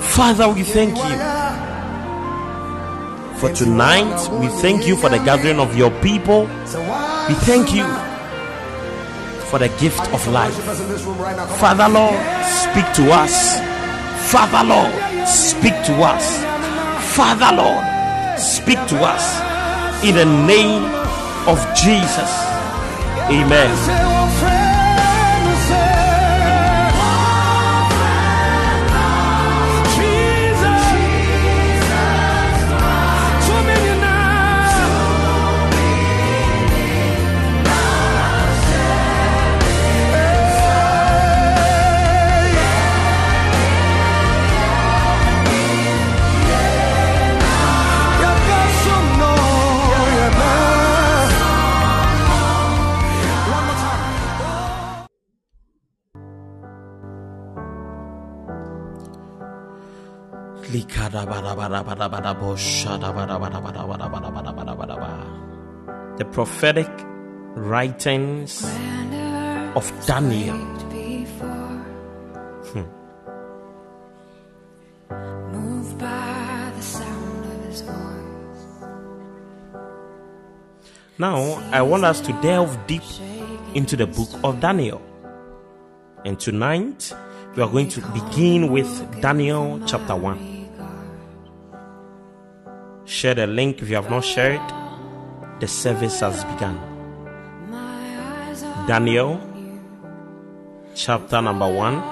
Father, we thank you for tonight. We thank you for the gathering of your people. We thank you for the gift of life. Father, Lord, speak to us. Father, Lord, speak to us. Father, Lord, speak to us. In the name of Jesus. Amen. The prophetic writings of Daniel. Now, I want us to delve deep into the book of Daniel. And tonight, we are going to begin with Daniel chapter 1. Share the link if you have not shared. The service has begun. Daniel chapter number 1,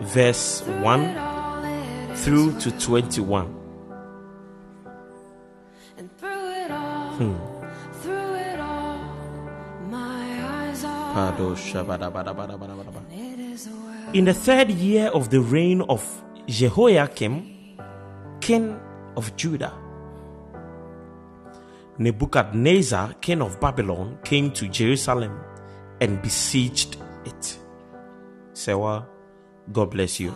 verse 1 through to 21. Hmm. In the third year of the reign of Jehoiakim, king of Judah, Nebuchadnezzar, king of Babylon, came to Jerusalem and besieged it. Sewa, God bless you.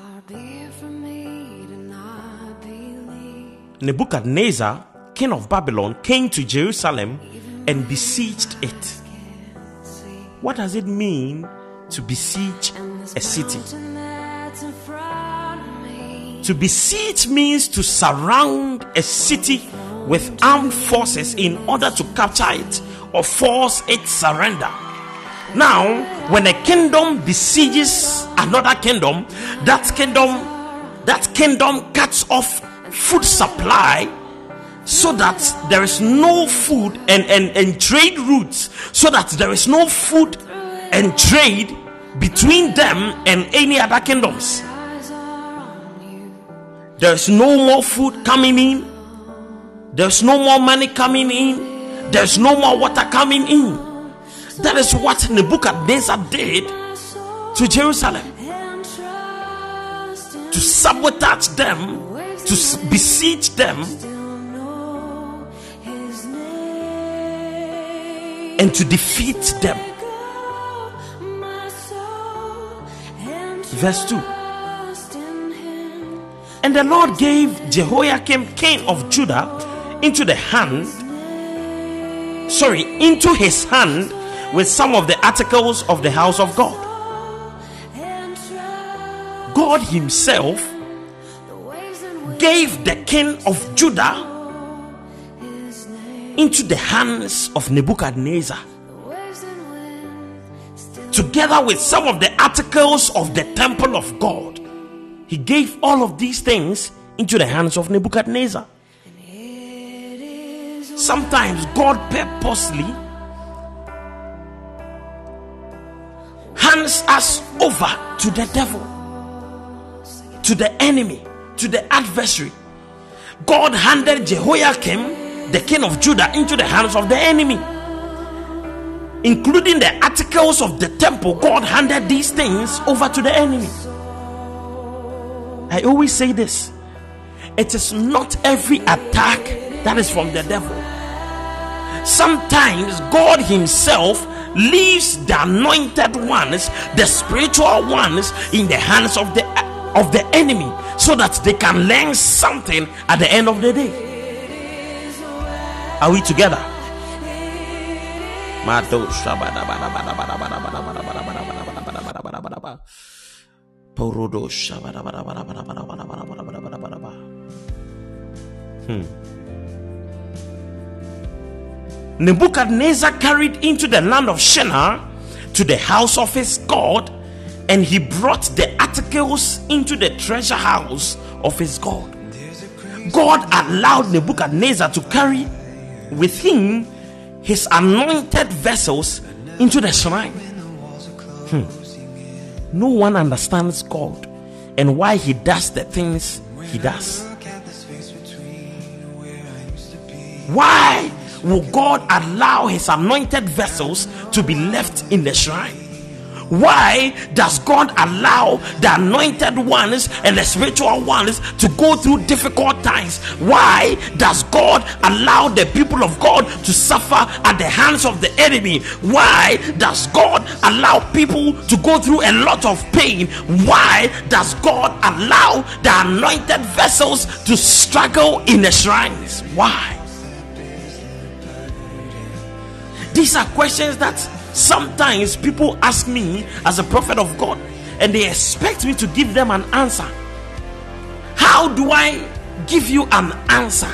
Nebuchadnezzar, king of Babylon, came to Jerusalem and besieged it. What does it mean to besiege a city? To besiege means to surround a city with armed forces in order to capture it or force its surrender. Now, when a kingdom besieges another kingdom, that kingdom that kingdom cuts off food supply so that there is no food and, and, and trade routes, so that there is no food and trade between them and any other kingdoms. There's no more food coming in there's no more money coming in. There's no more water coming in. That is what Nebuchadnezzar did to Jerusalem to sabotage them, to besiege them, and to defeat them. Verse 2 And the Lord gave Jehoiakim, king of Judah, into the hand, sorry, into his hand with some of the articles of the house of God. God Himself gave the king of Judah into the hands of Nebuchadnezzar, together with some of the articles of the temple of God. He gave all of these things into the hands of Nebuchadnezzar. Sometimes God purposely hands us over to the devil, to the enemy, to the adversary. God handed Jehoiakim, the king of Judah, into the hands of the enemy. Including the articles of the temple, God handed these things over to the enemy. I always say this it is not every attack that is from the devil. Sometimes God Himself leaves the anointed ones, the spiritual ones, in the hands of the of the enemy, so that they can learn something at the end of the day. Are we together? Hmm. Nebuchadnezzar carried into the land of Shinar to the house of his God, and he brought the articles into the treasure house of his God. God allowed Nebuchadnezzar to carry with him his anointed vessels into the shrine. Hmm. No one understands God and why he does the things he does. Why will God allow his anointed vessels to be left in the shrine? Why does God allow the anointed ones and the spiritual ones to go through difficult times? Why does God allow the people of God to suffer at the hands of the enemy? Why does God allow people to go through a lot of pain? Why does God allow the anointed vessels to struggle in the shrines? Why? These are questions that sometimes people ask me as a prophet of God and they expect me to give them an answer. How do I give you an answer?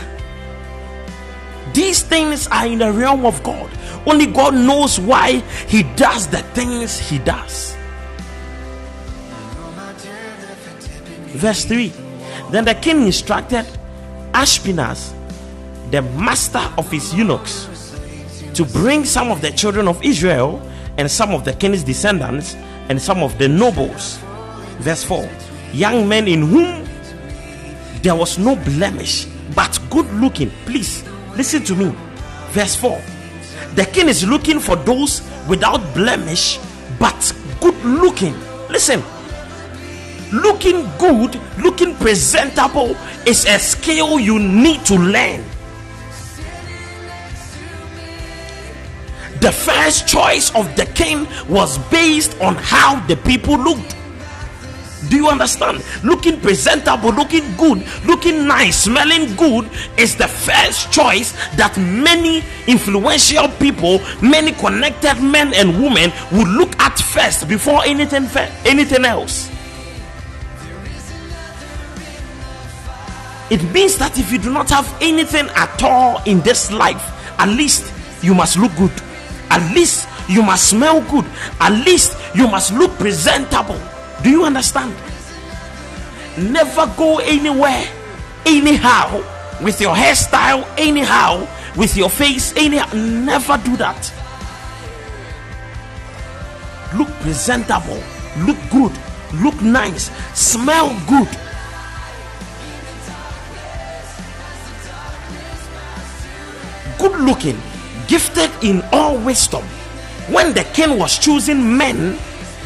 These things are in the realm of God. Only God knows why He does the things He does. Verse 3 Then the king instructed Ashpenaz, the master of his eunuchs, to bring some of the children of Israel and some of the king's descendants and some of the nobles. Verse 4 Young men in whom there was no blemish, but good looking. Please listen to me. Verse 4 The king is looking for those without blemish, but good looking. Listen, looking good, looking presentable is a skill you need to learn. The first choice of the king was based on how the people looked. Do you understand? Looking presentable, looking good, looking nice, smelling good is the first choice that many influential people, many connected men and women would look at first before anything anything else. It means that if you do not have anything at all in this life, at least you must look good. At least you must smell good. At least you must look presentable. Do you understand? Never go anywhere, anyhow, with your hairstyle, anyhow, with your face, anyhow. Never do that. Look presentable, look good, look nice, smell good. Good looking gifted in all wisdom. When the king was choosing men,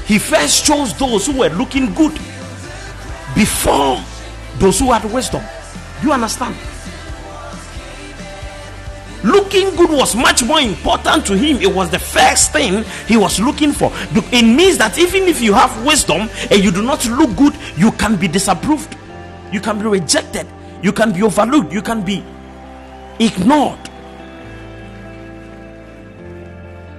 he first chose those who were looking good before those who had wisdom. Do you understand? Looking good was much more important to him. It was the first thing he was looking for. It means that even if you have wisdom and you do not look good, you can be disapproved, you can be rejected, you can be overlooked, you can be ignored.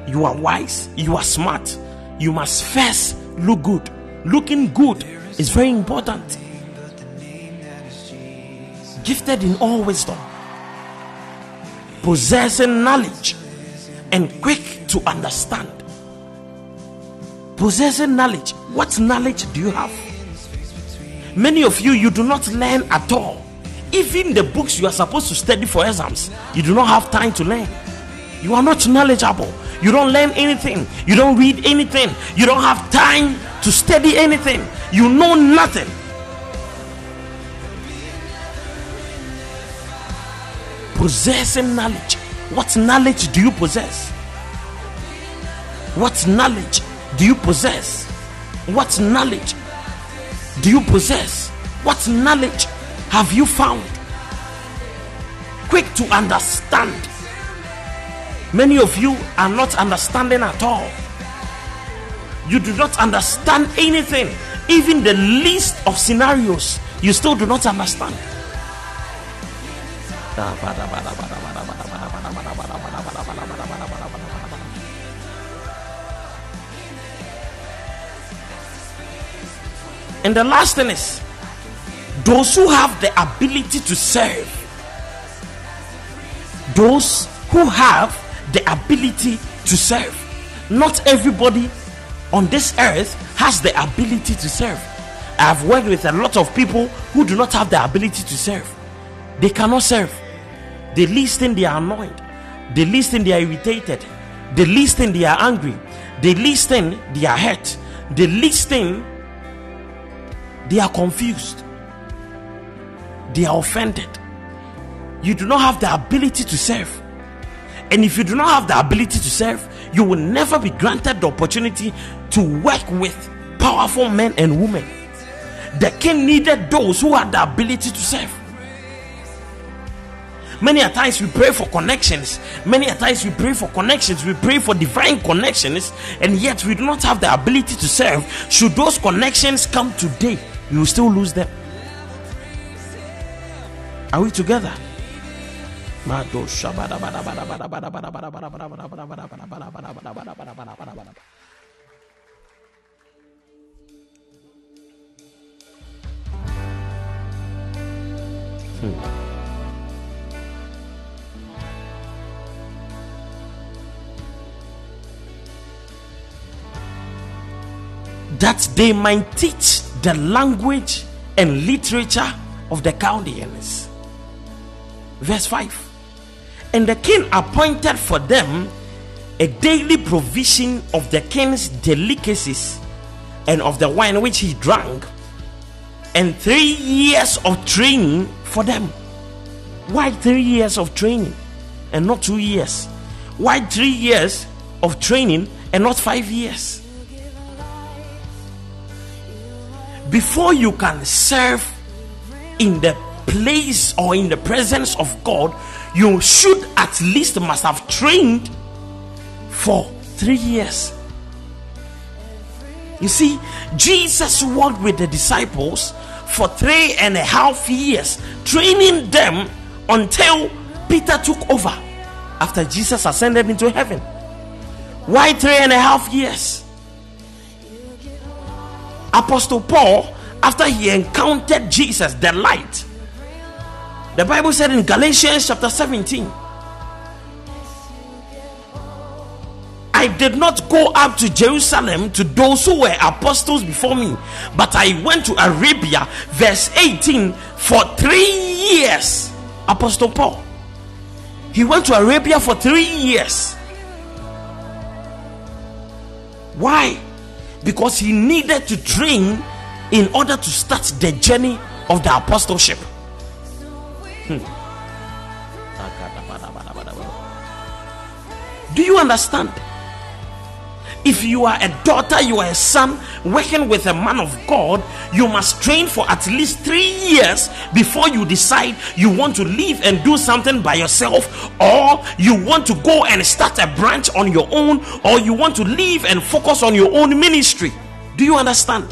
You are wise, you are smart, you must first look good. Looking good is very important. Gifted in all wisdom, possessing knowledge, and quick to understand. Possessing knowledge. What knowledge do you have? Many of you, you do not learn at all. Even the books you are supposed to study for exams, you do not have time to learn. You are not knowledgeable. You don't learn anything. You don't read anything. You don't have time to study anything. You know nothing. Possessing knowledge. What knowledge do you possess? What knowledge do you possess? What knowledge do you possess? What knowledge have you found? Quick to understand Many of you are not understanding at all. You do not understand anything, even the least of scenarios, you still do not understand. And the last thing is those who have the ability to serve. Those who have the ability to serve. Not everybody on this earth has the ability to serve. I've worked with a lot of people who do not have the ability to serve. They cannot serve. They listen, they are annoyed. They listen, they are irritated. They listen, they are angry. They listen, they are hurt. They listen, they are confused. They are offended. You do not have the ability to serve. And if you do not have the ability to serve, you will never be granted the opportunity to work with powerful men and women. The king needed those who had the ability to serve. Many a times we pray for connections. Many a times we pray for connections. We pray for divine connections, and yet we do not have the ability to serve. Should those connections come today, you will still lose them. Are we together? That they might teach the language and literature of the Chaldeans. Verse 5 And the king appointed for them a daily provision of the king's delicacies and of the wine which he drank, and three years of training for them. Why three years of training and not two years? Why three years of training and not five years? before you can serve in the place or in the presence of God, you should at least must have trained for three years. You see, Jesus walked with the disciples for three and a half years, training them until Peter took over after Jesus ascended into heaven. Why three and a half years? Apostle Paul, after he encountered Jesus, the light, the Bible said in Galatians chapter 17, I did not go up to Jerusalem to those who were apostles before me, but I went to Arabia, verse 18, for three years. Apostle Paul, he went to Arabia for three years. Why? because he needed to train in order to start the journey of the apostleship. Do you understand? If you are a daughter, you are a son working with a man of God, you must train for at least three years before you decide you want to leave and do something by yourself, or you want to go and start a branch on your own, or you want to leave and focus on your own ministry. Do you understand?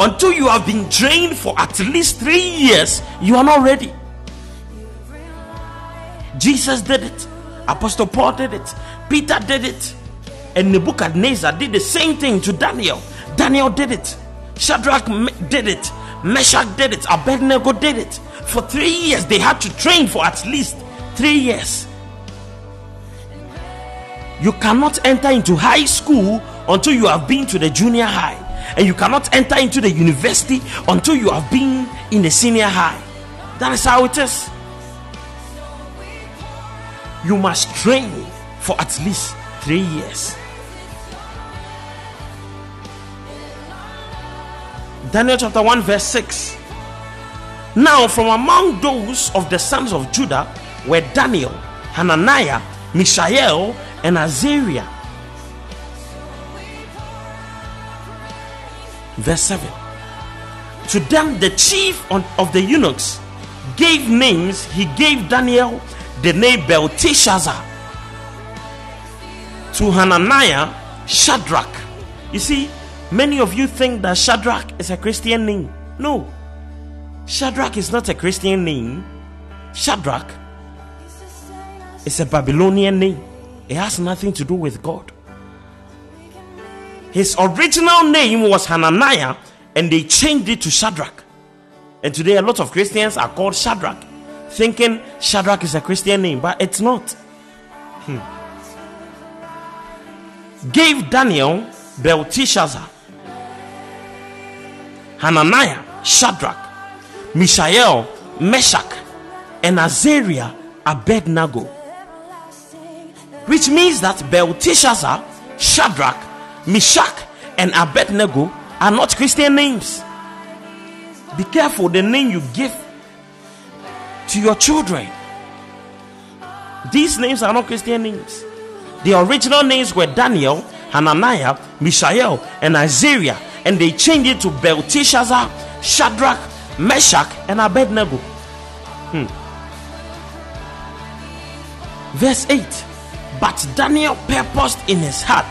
Until you have been trained for at least three years, you are not ready. Jesus did it, Apostle Paul did it, Peter did it and Nebuchadnezzar did the same thing to Daniel. Daniel did it. Shadrach did it. Meshach did it. Abednego did it. For three years, they had to train for at least three years. You cannot enter into high school until you have been to the junior high, and you cannot enter into the university until you have been in the senior high. That is how it is. You must train for at least three years. Daniel chapter 1, verse 6. Now, from among those of the sons of Judah were Daniel, Hananiah, Mishael, and Azariah. Verse 7. To them, the chief of the eunuchs gave names. He gave Daniel the name Belteshazzar. To Hananiah, Shadrach. You see, Many of you think that Shadrach is a Christian name. No, Shadrach is not a Christian name. Shadrach is a Babylonian name. It has nothing to do with God. His original name was Hananiah, and they changed it to Shadrach. And today, a lot of Christians are called Shadrach, thinking Shadrach is a Christian name, but it's not. Hmm. Gave Daniel Belteshazzar, Hananiah, Shadrach, Mishael, Meshach, and Azariah Abednego. Which means that Belteshazzar, Shadrach, Meshach, and Abednego are not Christian names. Be careful the name you give to your children. These names are not Christian names. The original names were Daniel, Hananiah, Mishael, and Azariah, and they changed it to Belteshazzar, Shadrach, Meshach, and Abednego. Hmm. Verse 8 But Daniel purposed in his heart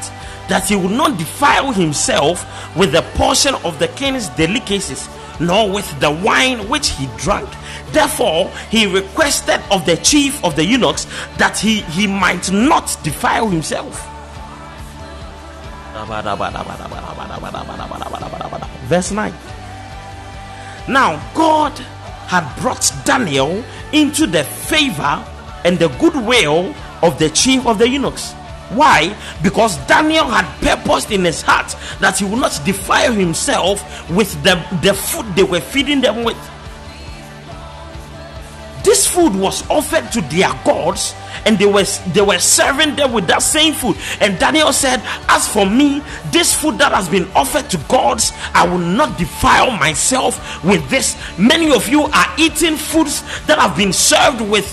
that he would not defile himself with the portion of the king's delicacies, nor with the wine which he drank. Therefore, he requested of the chief of the eunuchs that he, he might not defile himself. Verse 9. Now, God had brought Daniel into the favor and the goodwill of the chief of the eunuchs. Why? Because Daniel had purposed in his heart that he would not defile himself with the, the food they were feeding them with. This food was offered to their gods, and they were they were serving them with that same food. And Daniel said, As for me, this food that has been offered to gods, I will not defile myself with this. Many of you are eating foods that have been served with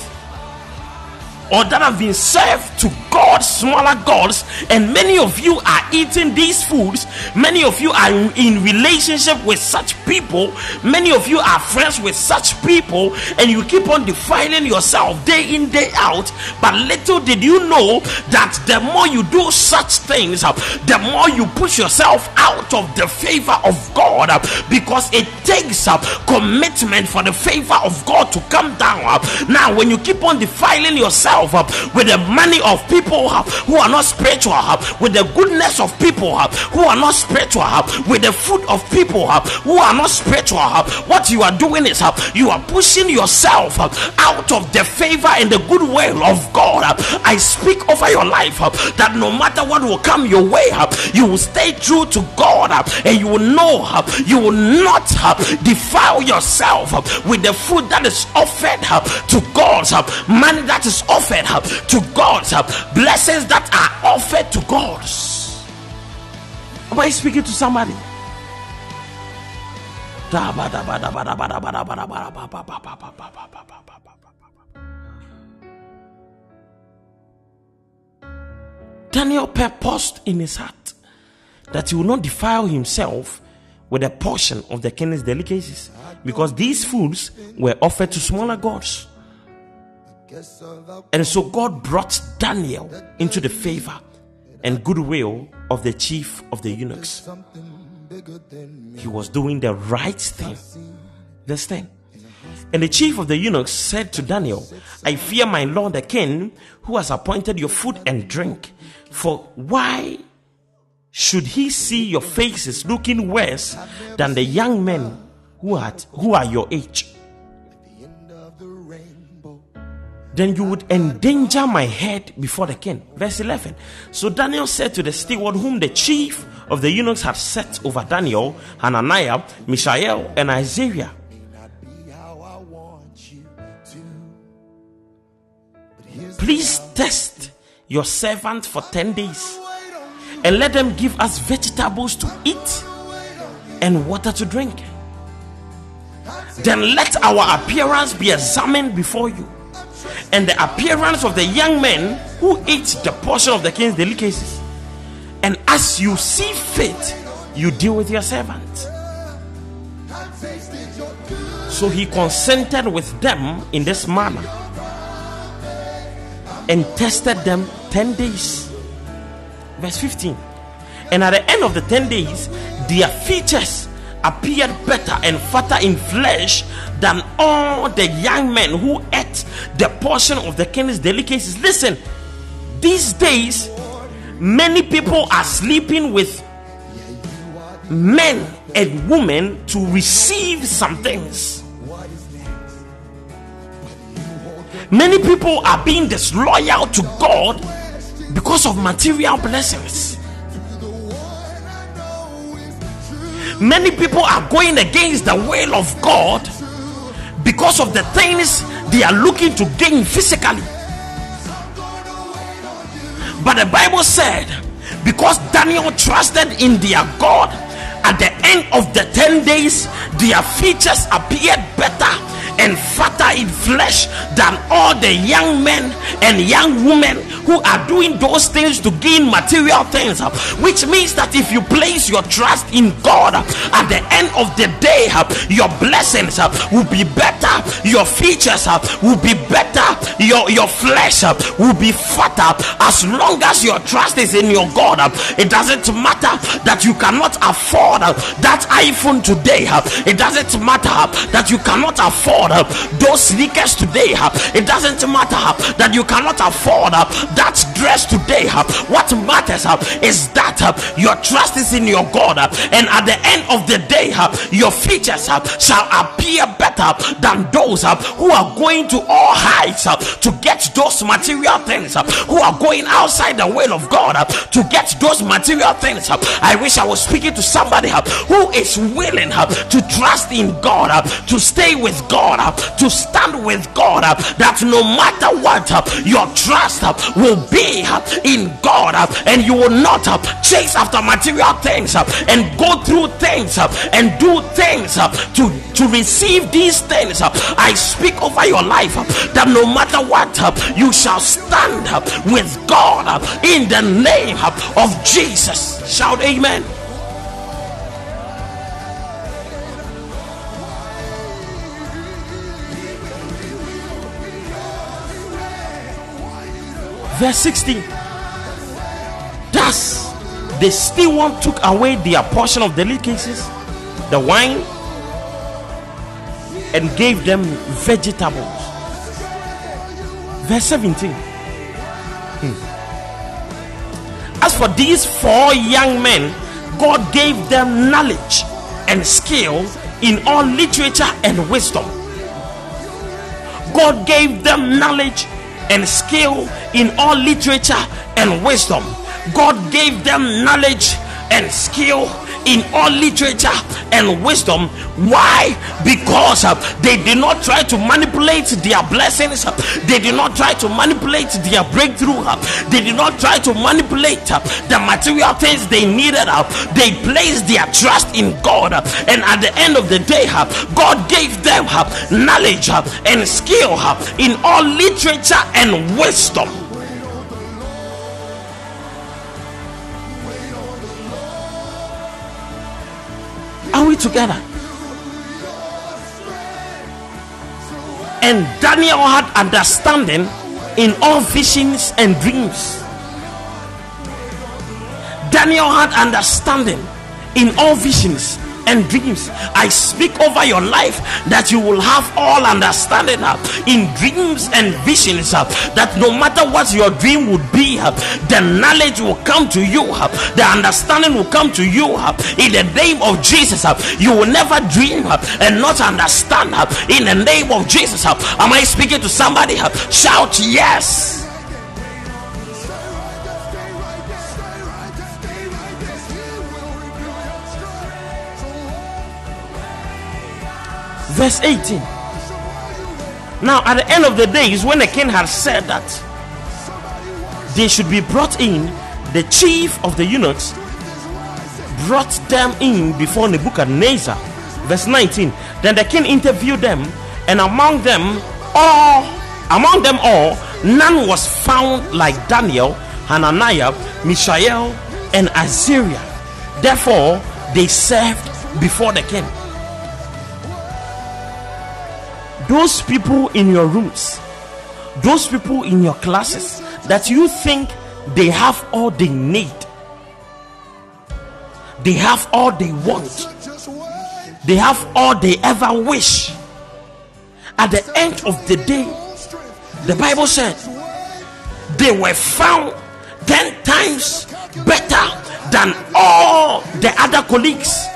or that have been served to gods, smaller gods, and many of you are eating these foods. Many of you are in relationship with such people. Many of you are friends with such people, and you keep on defiling yourself day in, day out. But little did you know that the more you do such things, the more you push yourself out of the favor of God because it takes up commitment for the favor of God to come down. Now, when you keep on defiling yourself, yourself with the money of people who are not spiritual, with the goodness of people who are not spiritual, with the food of people who are not spiritual. What you are doing is you are pushing yourself out of the favor and the goodwill of God. I speak over your life that no matter what will come your way, you will stay true to God and you will know you will not defile yourself with the food that is offered to God, money that is offered offered uh, to God, uh, blessings that are offered to gods. Am I speaking to somebody? Daniel purposed in his heart that he will not defile himself with a portion of the king's delicacies because these foods were offered to smaller gods. And so God brought Daniel into the favor and goodwill of the chief of the eunuchs. He was doing the right thing. Verse 10. And the chief of the eunuchs said to Daniel, I fear my lord the king, who has appointed your food and drink. For why should he see your faces looking worse than the young men who, who are your age? Then you would endanger my head before the king. Verse 11. So Daniel said to the steward, whom the chief of the eunuchs had set over Daniel, Hananiah, Mishael, and Azariah, Please test your servant for 10 days and let them give us vegetables to eat and water to drink. Then let our appearance be examined before you and the appearance of the young men who eat the portion of the king's delicacies. And as you see fit, you deal with your servant. So he consented with them in this manner and tested them 10 days. Verse 15. And at the end of the 10 days, their features appeared better and fatter in flesh than all the young men who ate the portion of the king's delicacies. Listen, these days, many people are sleeping with men and women to receive some things. Many people are being disloyal to God because of material blessings. Many people are going against the will of God because of the things they are looking to gain physically. But the Bible said, because Daniel trusted in their God, at the end of the 10 days, their features appeared better and fatter in flesh than all the young men and young women who are doing those things to gain material things. Uh, which means that if you place your trust in God uh, at the end of the day, uh, your blessings will be better, your features will be better, your, your flesh will be fatter as long as your trust is in your God. It doesn't matter that you cannot afford that iPhone today, it doesn't matter that you cannot afford those sneakers today. It doesn't matter that you cannot afford that dress today. What matters is that your trust is in your God, and at the end of the day, your features shall appear better than those who are going to all heights to get those material things, who are going outside the will of God to get those material things. I wish I was speaking to somebody who is willing to trust in God, to stay with God, Uh, to stand with God, uh, that no matter what uh, your trust will be in God, and you will not chase after material things and go through things and do things to, to receive these things. I speak over your life that no matter what, you shall stand with God in the name of Jesus. Shout amen. Verse 16. Thus, the steward took away their portion of the delicacies, the wine, and gave them vegetables. Verse 17. Hmm. As for these four young men, God gave them knowledge and skill in all literature and wisdom. God gave them knowledge and skill in all literature and wisdom. God gave them knowledge and skill in all literature and wisdom. Why? Because uh, they did not try to manipulate their blessings, they did not try to manipulate their breakthrough, they did not try to manipulate uh, the material things they needed. Uh, they placed their trust in God, and at the end of the day, uh, God gave them knowledge and skill in all literature and wisdom. Are we together? And Daniel had understanding in all visions and dreams. Daniel had understanding in all visions and dreams. I speak over your life that you will have all understanding uh, in dreams and visions uh, that no matter what your dream would be, uh, the knowledge will come to you, uh, the understanding will come to you uh, in the name of Jesus. uh, You will never dream uh, and not understand uh, in the name of Jesus. uh. Am I speaking to somebody? uh? Shout yes. Verse 18 now at the end of the days when the king had said that they should be brought in the chief of the eunuchs brought them in before nebuchadnezzar. Verse 19 then the king interviewed them and among them all among them all none was found like daniel hananiah mishael and azariah. Therefore they served before the king those people in your rooms, those people in your classes that you think they have all they need, they have all they want, they have all they ever wish. At the end of the day, the Bible said they were found 10 times better than all the other other colleagues.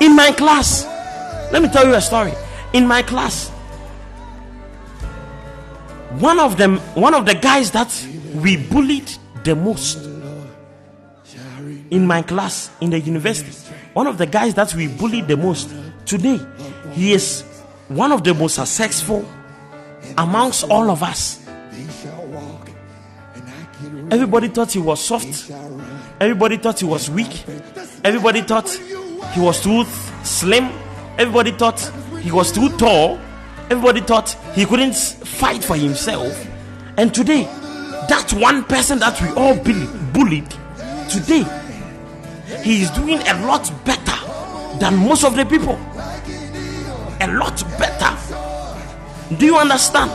In my class, let me tell you a story. In my class, one of them, one of the guys that we bullied the most in my class in the university, one of the guys that we bullied the most today, he is one of the most successful amongst all of us. Everybody thought he was soft. Everybody thought he was weak. Everybody thought he was too slim. Everybody thought he was too tall. Everybody thought he couldn't fight for himself. And today, that one person that we all bullied, today, he is doing a lot better than most of the people. A lot better. Do you understand?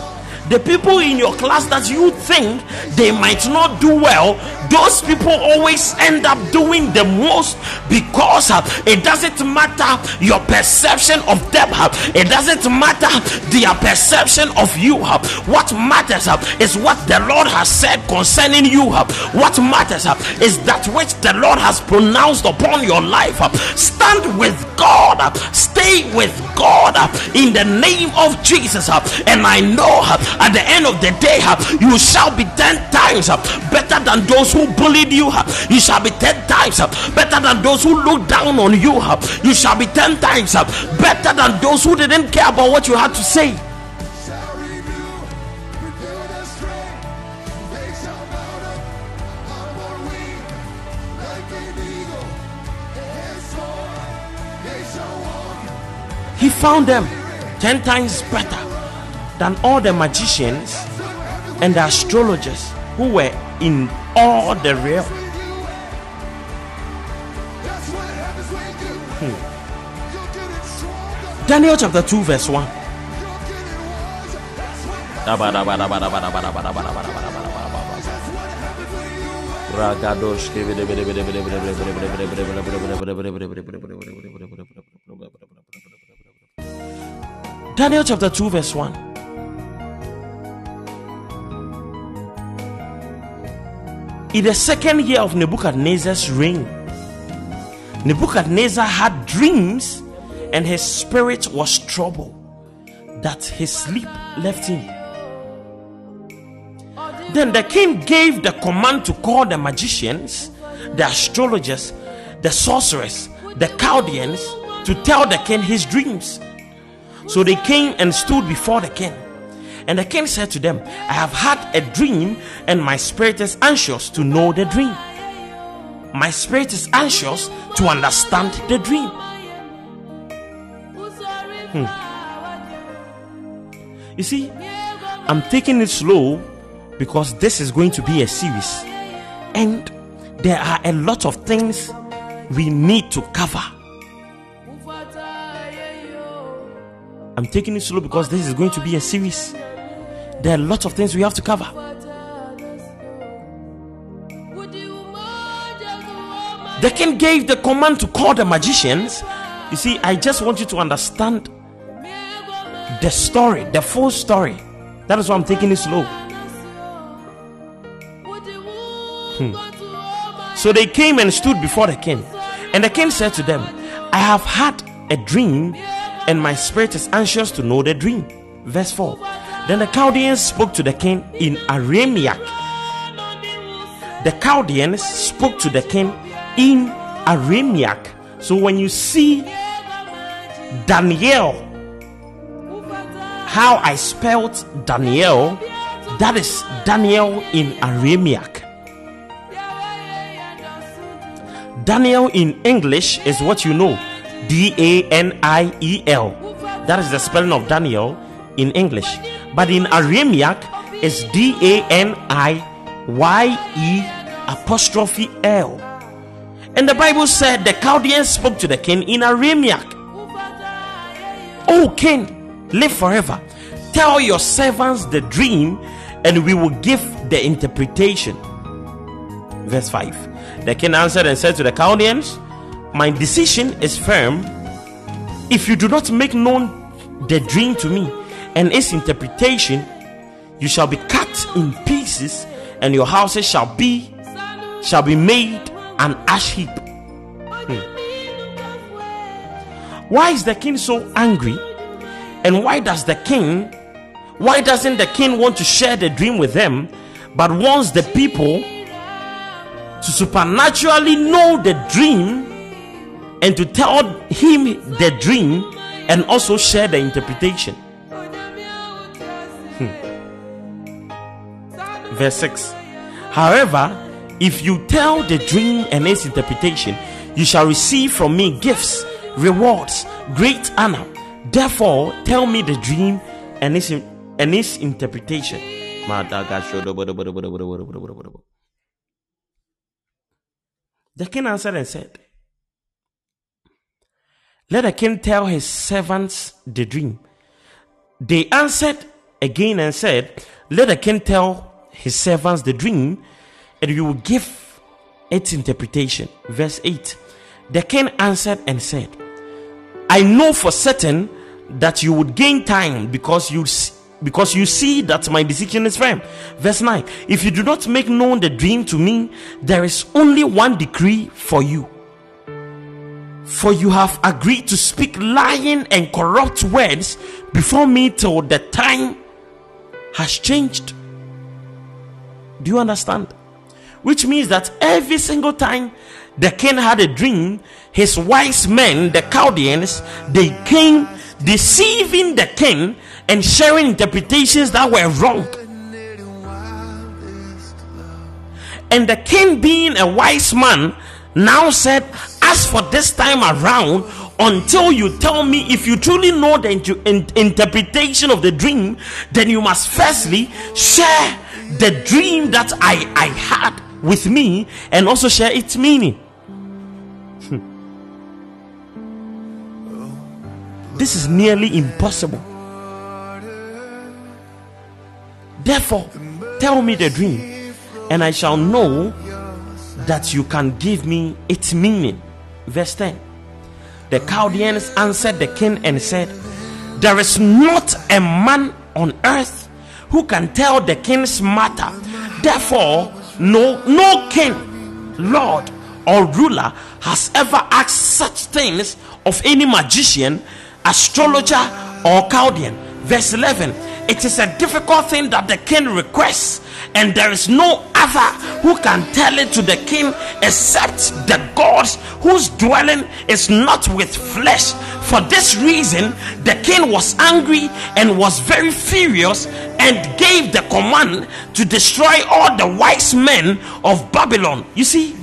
The people in your class that you think they might not do well, those people always end up doing the most because uh, it doesn't matter your perception of them, uh, it doesn't matter their perception of you. uh. What matters uh, is what the Lord has said concerning you. Uh. What matters uh, is that which the Lord has pronounced upon your life. Stand with God, stay with God in the name of Jesus. And I know at the end of the day, you shall be 10 times better than those who bullied you. You shall be 10 times better than those who looked down on you. You shall be 10 times better than those who didn't care about what you had to say. He found them 10 times better than all the magicians and the astrologers who were in all the realm. Stronger. Daniel chapter 2, verse 1. You're getting wiser. That's what Daniel chapter 2, verse 1. In the second year of Nebuchadnezzar's reign, Nebuchadnezzar had dreams and his spirit was troubled that his sleep left him. Then the king gave the command to call the magicians, the astrologers, the sorcerers, the Chaldeans to tell the king his dreams. So they came and stood before the king. And the king said to them, I have had a dream, and my spirit is anxious to know the dream. My spirit is anxious to understand the dream. Hmm. You see, I'm taking it slow because this is going to be a series, and there are a lot of things we need to cover. I'm taking it slow because this is going to be a series. There are a lot of things we have to cover. The king gave the command to call the magicians. You see, I just want you to understand the story, the full story. That is why I'm taking it slow. Hmm. So they came and stood before the king. And the king said to them, I have had a dream, and my spirit is anxious to know the dream. Verse 4. Then the Chaldeans spoke to the king in Aramaic. The Chaldeans spoke to the king in Aramaic. So when you see Daniel, how I spelled Daniel, that is Daniel in Aramaic. Daniel in English is what you know D A N I E L. That is the spelling of Daniel in English. But in Aramaic, it's D A N I Y E apostrophe L. And the Bible said the Chaldeans spoke to the king in Aramaic. O king, live forever. Tell your servants the dream, and we will give the interpretation. Verse 5. The king answered and said to the Chaldeans, My decision is firm. If you do not make known the dream to me and its interpretation, you shall be cut in pieces and your houses shall be shall be made an ash heap. Hmm. Why is the king so angry? And why does the king why doesn't the king want to share the dream with them but wants the people to supernaturally know the dream and to tell him the dream and also share the interpretation? Verse 6. However, if you tell the dream and its interpretation, you shall receive from me gifts, rewards, great honor. Therefore, tell me the dream and its, and its interpretation. The king answered and said, Let the king tell his servants the dream. They answered again and said, Let the king tell his servants the dream, and we will give its interpretation. Verse 8 The king answered and said, I know for certain that you would gain time because you because you see that my decision is firm. Verse 9 If you do not make known the dream to me, there is only one decree for you. For you have agreed to speak lying and corrupt words before me till the time has changed. Do you understand? Which means that every single time the king had a dream, his wise men, the Chaldeans, they came deceiving the king and sharing interpretations that were wrong. And the king, being a wise man, now said, As for this time around, until you tell me if you truly know the inter- in- interpretation of the dream, then you must firstly share the dream that I, I had with me and also share its meaning. Hmm. this is nearly impossible. Therefore, tell me the dream, and I shall know that you can give me its meaning. Verse 10 The Chaldeans answered the king and said, There is not a man on earth who can tell the king's matter. Therefore, no, no king, lord, or ruler has ever asked such things of any magician, astrologer, or Chaldean. Verse 11 It is a difficult thing that the king requests, and there is no other who can tell it to the king except the gods whose dwelling is not with flesh. For this reason, the king was angry and was very furious and gave the command to destroy all the wise men of Babylon. You see,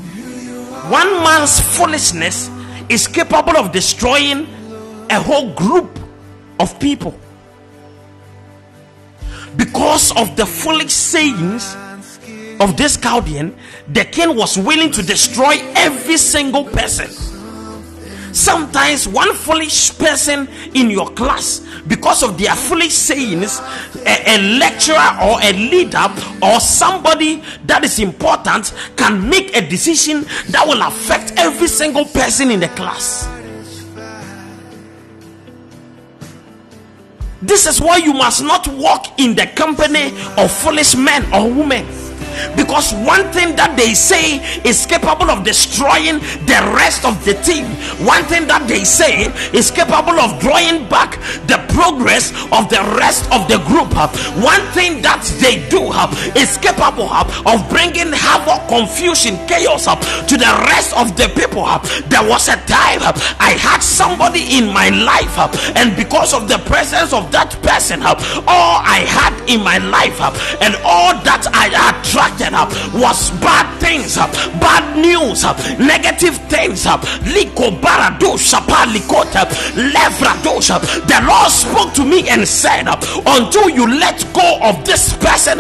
one man's foolishness is capable of destroying a whole group of people because of the foolish sayings of this Chaldean, the king was willing to destroy every single person. Sometimes, one foolish person in your class, because of their foolish sayings, a, a lecturer or a leader or somebody that is important can make a decision that will affect every single person in the class. This is why you must not walk in the company of foolish men or women. Because one thing that they say is capable of destroying the rest of the team. One thing that they say is capable of drawing back the progress of the rest of the group. One thing that they do is capable of bringing havoc, confusion, chaos to the rest of the people. There was a time I had somebody in my life, and because of the presence of that person, all I had in my life and all that I attracted was bad things, bad news, negative things. The Lord spoke to me and said, Until you let go of this person,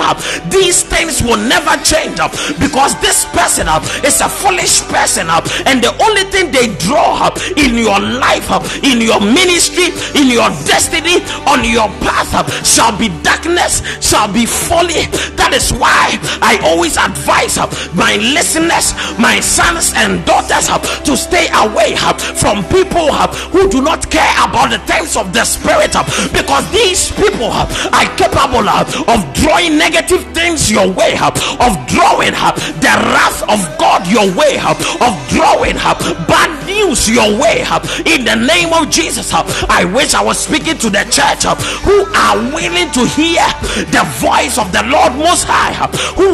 these things will never change because this person is a foolish person, and the only thing they draw up in your life, in your ministry, in your destiny, on your path shall be darkness, shall be folly. That is why I I always advise uh, my listeners, my sons and daughters uh, to stay away uh, from people uh, who do not care about the things of the spirit uh, because these people uh, are capable of drawing negative things your way, of drawing the wrath of God your way, of drawing bad news your way. In the name of Jesus, I wish I was speaking to the church who are willing to hear the voice of the Lord Most High, uh,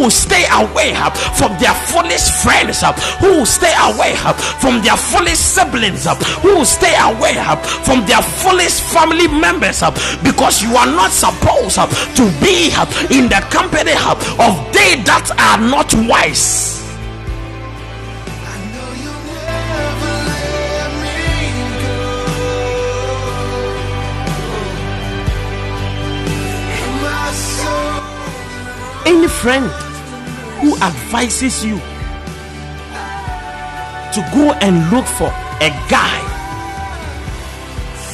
who stay away uh, from their foolish friends, uh, who stay away uh, from their foolish siblings, who stay away from their foolish family members, because you are not supposed to be in the company of they that are not wise. Any friend who advises you to go and look for a guy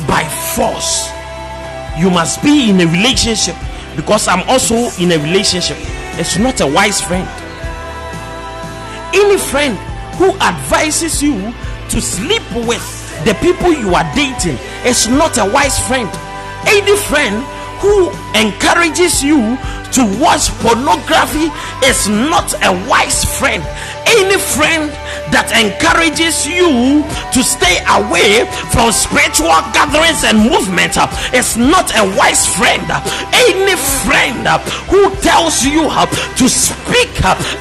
by force. You must be in a relationship because i'm also in a relationship. It's not a wise friend. Any friend who advises you to sleep with the people you are dating is not a wise friend. Any friend who encourages you to watch pornography is not a wise friend. Any friend that encourages you to stay away from spiritual gatherings and movements uh, is not a wise friend. Any friend uh, who tells you uh, to speak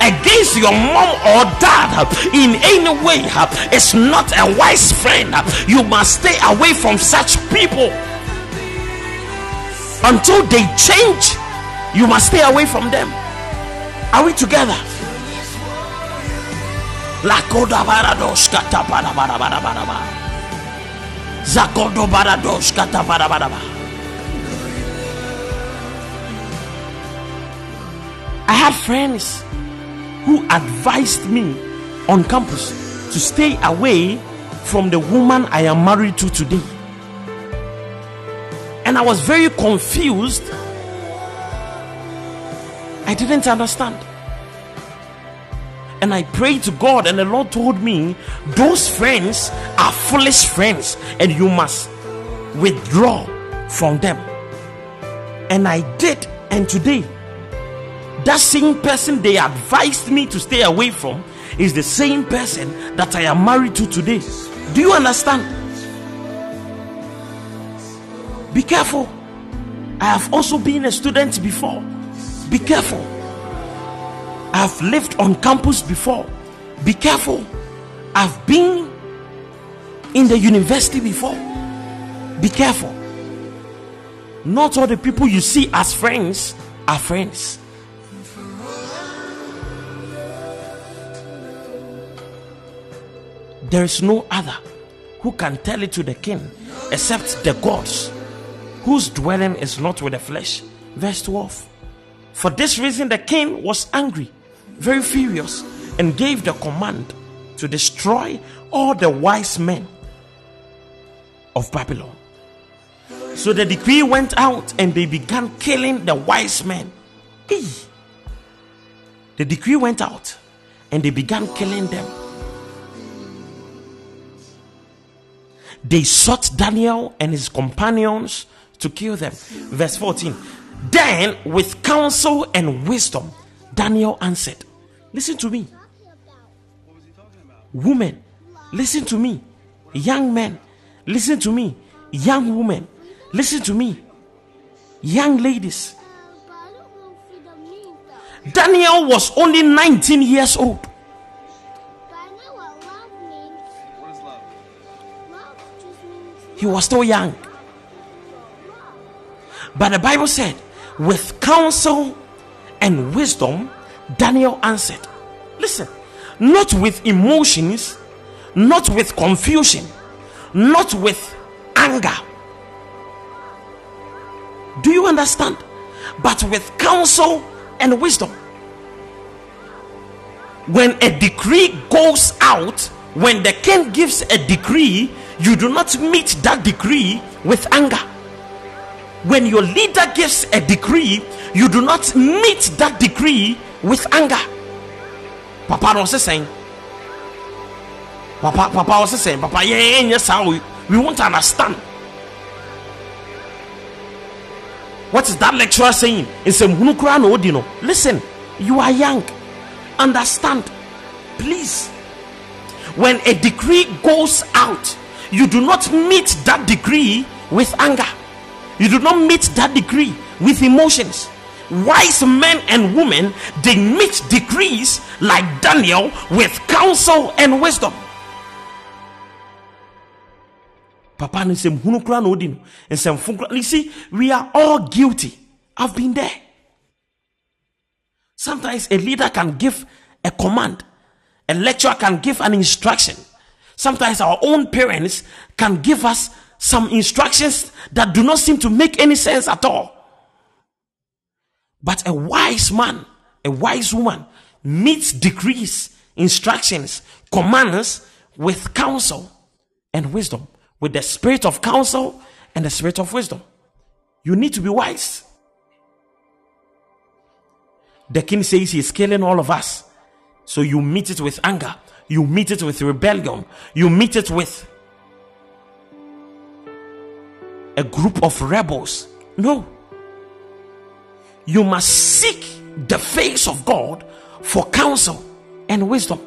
against your mom or dad in any way is not a wise friend. You must stay away from such people until they change you must stay away from them are we together barados kata bara bara bara bara. Zakodo barados kata bara bara. I had friends who advised me on campus to stay away from the woman I am married to today. And I was very confused. I didn't understand. And I prayed to God, and the Lord told me, Those friends are foolish friends, and you must withdraw from them. And I did, and today, that same person they advised me to stay away from is the same person that I am married to today. Do you understand? Be careful. I have also been a student before. Be careful. I've lived on campus before. Be careful. I've been in the university before. Be careful. Not all the people you see as friends are friends. There is no other who can tell it to the king except the gods, whose dwelling is not with the flesh. Verse 12. For this reason, the king was angry, very furious, and gave the command to destroy all the wise men of Babylon. So the decree went out, and they began killing the wise men. Hey. The decree went out, and they began killing them. They sought Daniel and his companions to kill them. Verse 14. Then, with counsel and wisdom, Daniel answered, Listen to me. Women, listen to me. Young men, listen to me. Young women, listen to me. Young ladies. Daniel was only 19 years old. He was still young. But the Bible said, with counsel and wisdom, Daniel answered. Listen, not with emotions, not with confusion, not with anger. Do you understand? But with counsel and wisdom. When a decree goes out, when the king gives a decree, you do not meet that decree with anger. When your leader gives a decree, you do not meet that decree with anger. Papa no saying. Papa, Papa was saying, Papa, yeah, yeah, yes, how we, we won't understand. What is that lecturer saying? It's a no. Listen, you are young. Understand, please. When a decree goes out, you do not meet that decree with anger. You do not meet that degree with emotions. Wise men and women they meet degrees like Daniel with counsel and wisdom. Papa no. Kora you see we are all guilty I've been there. Sometimes a leader can give a command. A lecturer can give an instruction. Sometimes our own parents can give us some instructions that do not seem to make any sense at all but a wise man a wise woman meets decrees instructions commands with counsel and wisdom with the spirit of counsel and the spirit of wisdom. You need to be wise. The king says he's killing all of us. So you meet it with anger, you meet it with rebellion, you meet it with a group of rebels. No. You must seek the face of God for counsel and wisdom.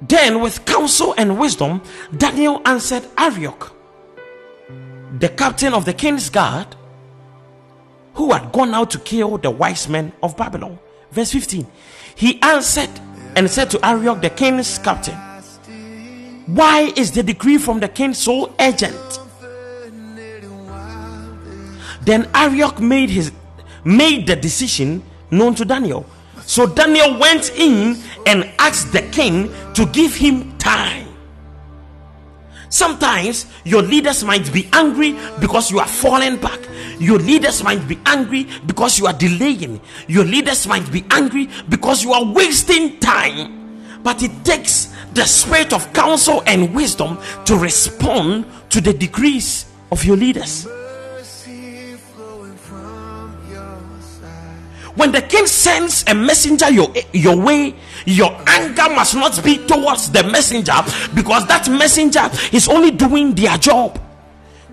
Then, with counsel and wisdom, Daniel answered Arioch, the captain of the king's guard, who had gone out to kill the wise men of Babylon. Verse 15. He answered and said to Arioch, the king's captain, Why is the decree from the king so urgent? Then Arioch made his made the decision known to Daniel. So Daniel went in and asked the king to give him time. Sometimes your leaders might be angry because you are falling back. Your leaders might be angry because you are delaying. Your leaders might be angry because you are wasting time. But it takes the spirit of counsel and wisdom to respond to the decrees of your leaders. When the king sends a messenger your, your way, your anger must not be towards the messenger because that messenger is only doing their job.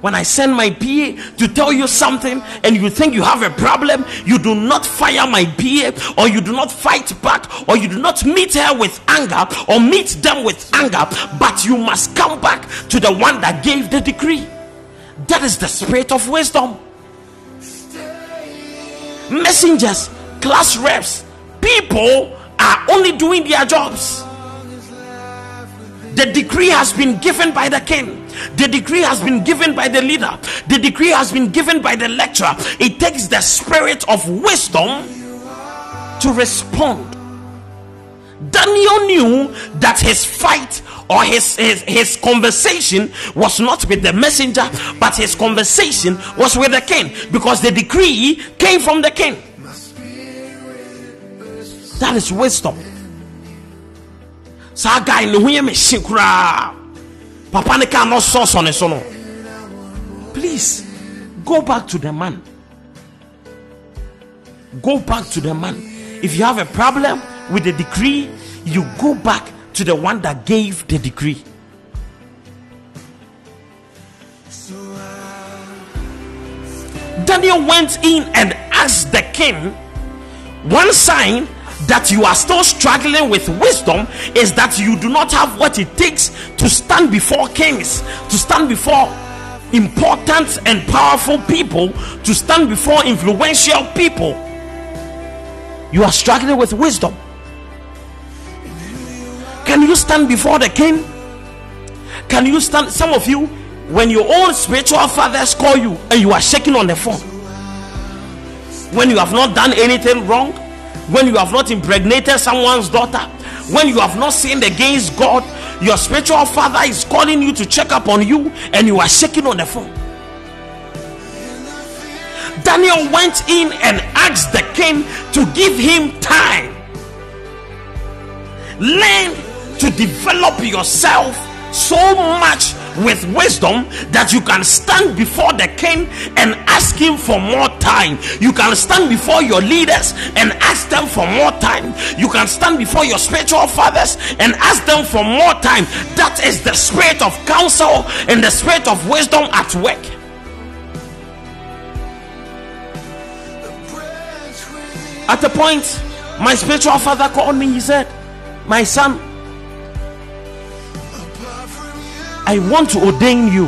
When I send my PA to tell you something and you think you have a problem, you do not fire my PA or you do not fight back or you do not meet her with anger or meet them with anger, but you must come back to the one that gave the decree. That is the spirit of wisdom messengers, class reps, people are only doing their jobs. The decree has been given by the king. The decree has been given by the leader. The decree has been given by the lecturer. It takes the spirit of wisdom to respond. Daniel knew that his fight or his, his, his conversation was not with the messenger, but his conversation was with the king because the decree came from the king. That is wisdom. Saa guy ne ho yɛ me hye koraa. Papa ne kaa no ne so no. Please go back to the man. Go back to the man. If you have a problem with the decree you go back to the one that gave the decree. Daniel went in and asked the king one sign that you are still struggling with wisdom is that you do not have what it takes to stand before kings, to stand before important and powerful people, to stand before influential people. You are struggling with wisdom. Can you stand before the king? Can you stand? Some of you, when your own spiritual fathers call you and you are shaking on the phone, when you have not done anything wrong, when you have not impregnated someone's daughter, when you have not sinned against God, your spiritual father is calling you to check up on you and you are shaking on the phone. Daniel went in and asked the king to give him time. Learn to develop yourself so much with wisdom that you can stand before the king and ask him for more time. You can stand before your leaders and ask them for more time. You can stand before your spiritual fathers and ask them for more time. That is the spirit of counsel and the spirit of wisdom at work. At a point, my spiritual father called me. He said, My son, I want to ordain you.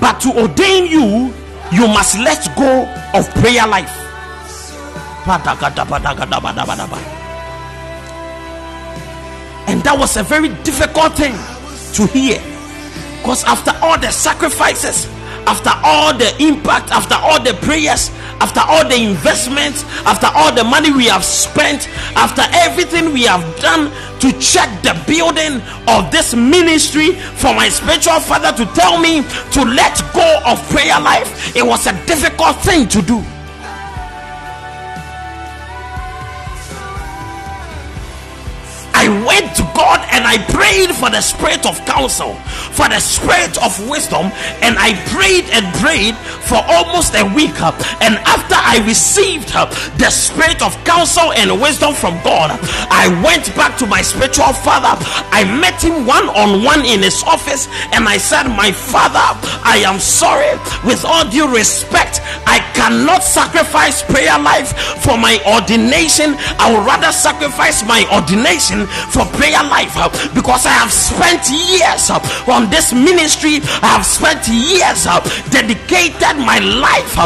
But to ordain you, you must let go of prayer life. And that was a very difficult thing to hear. Because after all the sacrifices, after all the impact, after all the prayers, after all the investments, after all the money we have spent, after everything we have done to check the building of this ministry for my spiritual father to tell me to let go of prayer life, it was a difficult thing to do. I went to God and I prayed for the spirit of counsel, for the spirit of wisdom, and I prayed and prayed for almost a week. And after I received the spirit of counsel and wisdom from God, I went back to my spiritual father. I met him one on one in his office, and I said, My father, I am sorry. With all due respect, I cannot sacrifice prayer life for my ordination. I would rather sacrifice my ordination for prayer life uh, because I have spent years uh, on this ministry. I have spent years uh, dedicated my life,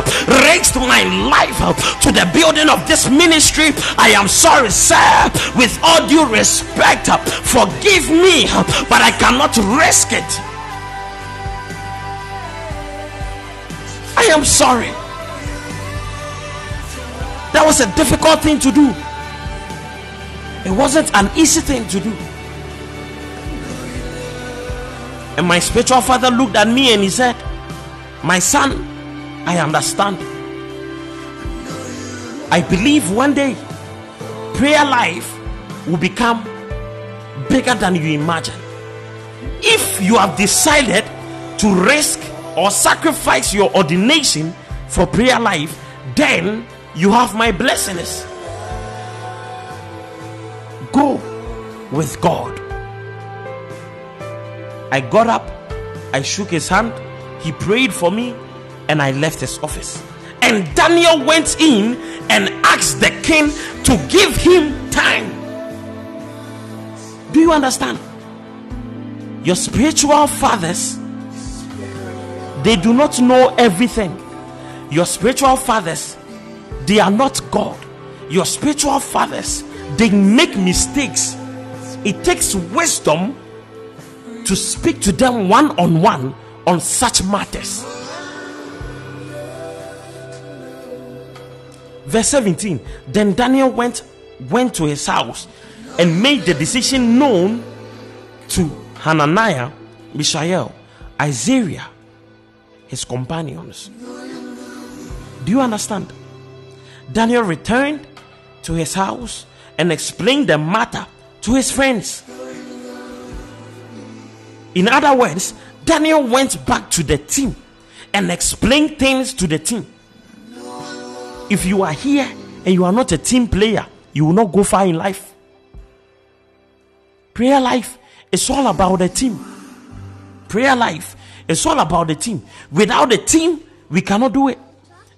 raised my life to the building of this ministry. I am sorry, sir. With all due respect, forgive me, but I cannot risk it. I am sorry. That was a difficult thing to do. It wasn't an easy thing to do. And my spiritual father looked at me and he said, My son, I understand. I believe one day prayer life will become bigger than you imagine. If you have decided to risk or sacrifice your ordination for prayer life, then you have my blessings. Go with God. I got up, I shook his hand, he prayed for me, and I left his office. And Daniel went in and asked the king to give him time. Do you understand? Your spiritual fathers, they do not know everything. Your spiritual fathers, they are not God. Your spiritual fathers, they make mistakes. It takes wisdom to speak to them one on one on such matters. Verse 17 Then Daniel went went to his house and made the decision known to Hananiah, Mishael, Isaiah, his companions. Do you understand? Daniel returned to his house and explained the matter to his friends. In other words, Daniel went back to the team and explained things to the team. If you are here and you are not a team player, you will not go far in life. Prayer life is all about the team. Prayer life is all about the team. Without the team, we cannot do it.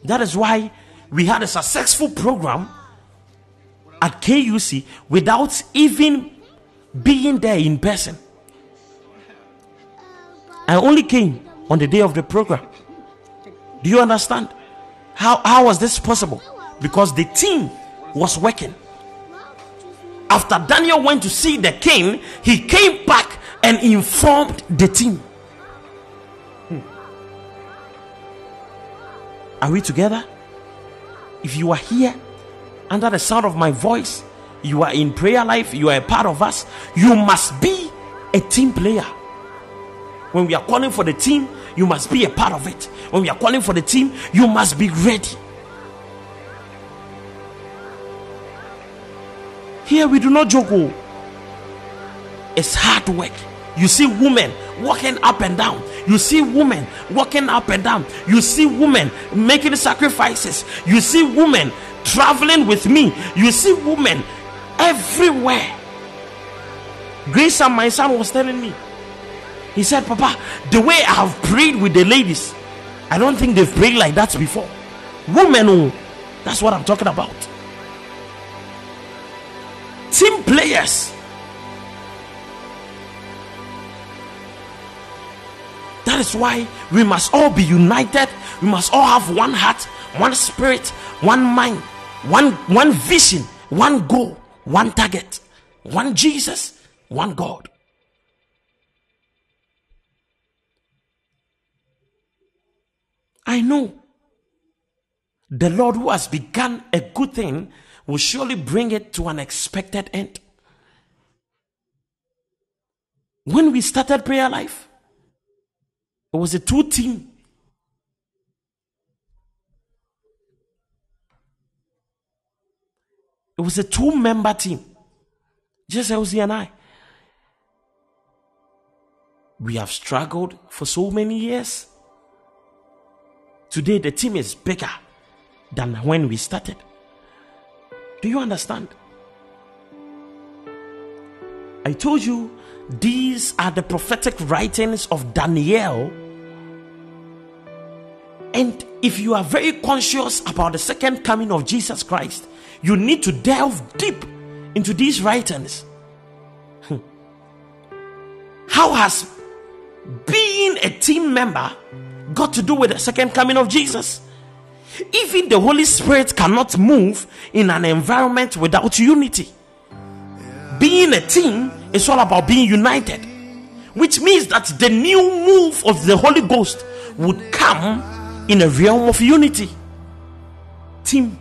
That is why we had a successful program at KUC without even being there in person. I only came on the day of the program. Do you understand? How, how was this possible? Because the team was working. After Daniel went to see the king, he came back and informed the team. Hmm. Are we together? If you are here under the sound of my voice, you are in prayer life, you are a part of us, you must be a team player. When we are calling for the team, you must be a part of it. When we are calling for the team, you must be ready. Here we do not joke. oh. It's hard work. You see women walking up and down. You see women walking up and down. You see women making sacrifices. You see women traveling with me. You see women everywhere. Grace and my son was telling me. He said, Papa, the way I have prayed with the ladies, I don't think they've prayed like that before. Women, oh, that's what I'm talking about. Team players. That is why we must all be united. We must all have one heart, one spirit, one mind, one one vision, one goal, one target, one Jesus, one God. I know the Lord who has begun a good thing will surely bring it to an expected end. When we started prayer life, it was a two team. It was a two member team. Just Elsie and I. We have struggled for so many years. Today, the team is bigger than when we started. Do you understand? I told you these are the prophetic writings of Daniel. And if you are very conscious about the second coming of Jesus Christ, you need to delve deep into these writings. Hmm. How has being a team member got to do with the second coming of Jesus? Even the Holy Spirit cannot move in an environment without unity. Being a team is all about being united, which means that the new move of the Holy Ghost would come in a realm of unity. Team.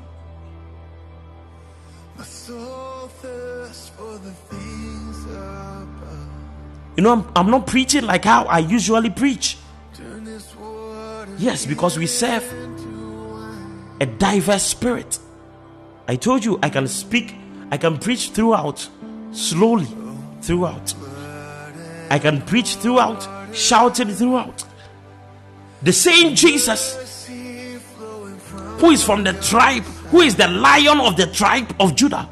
You know, I'm, I'm not preaching like how I usually preach. Yes, because we serve a diverse spirit. I told you I can speak, I can preach throughout, slowly throughout. I can preach throughout, shouting throughout. The same Jesus who is from the tribe, who is the lion of the tribe of Judah,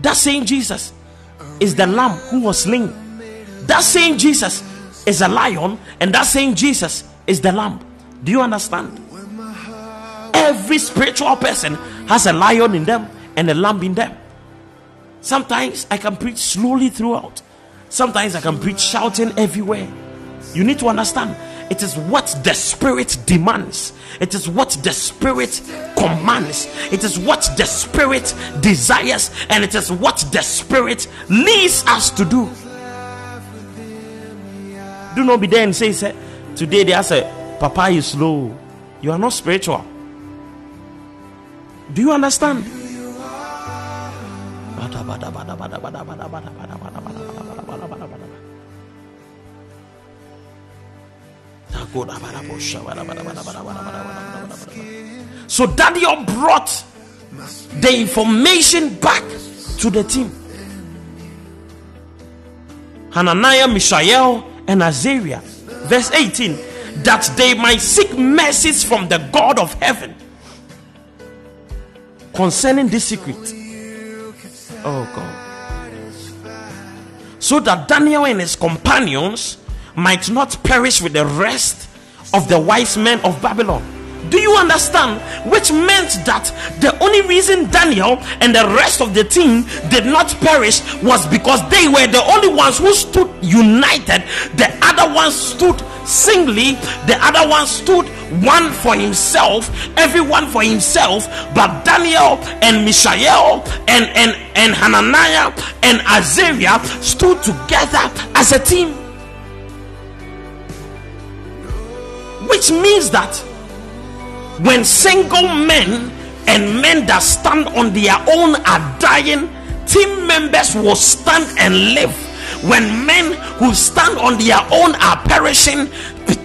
that same Jesus is the lamb who was slain. That same Jesus is a lion, and that same Jesus is the lamb. Do you understand? Every spiritual person has a lion in them and a lamb in them. Sometimes I can preach slowly throughout. Sometimes I can preach shouting everywhere. You need to understand it is what the spirit demands, it is what the spirit commands, it is what the spirit desires, and it is what the spirit leads us to do. Do not be there and say, say today they say, Papa, you slow. You are not spiritual. Do you understand? So Daniel brought the information back to the team. Hananiah, Mishael, and Azariah. Verse 18 that they might seek mercies from the God of heaven concerning this secret. Oh God. So that Daniel and his companions might not perish with the rest of the wise men of Babylon. Do you understand? Which meant that the only reason Daniel and the rest of the team did not perish was because they were the only ones who stood united. The other ones stood singly, the other one stood one for himself, everyone for himself. But Daniel and Mishael and, and, and Hananiah and Azariah stood together as a team. Which means that when single men and men that stand on their own are dying, team members will stand and live when men who stand on their own are perishing,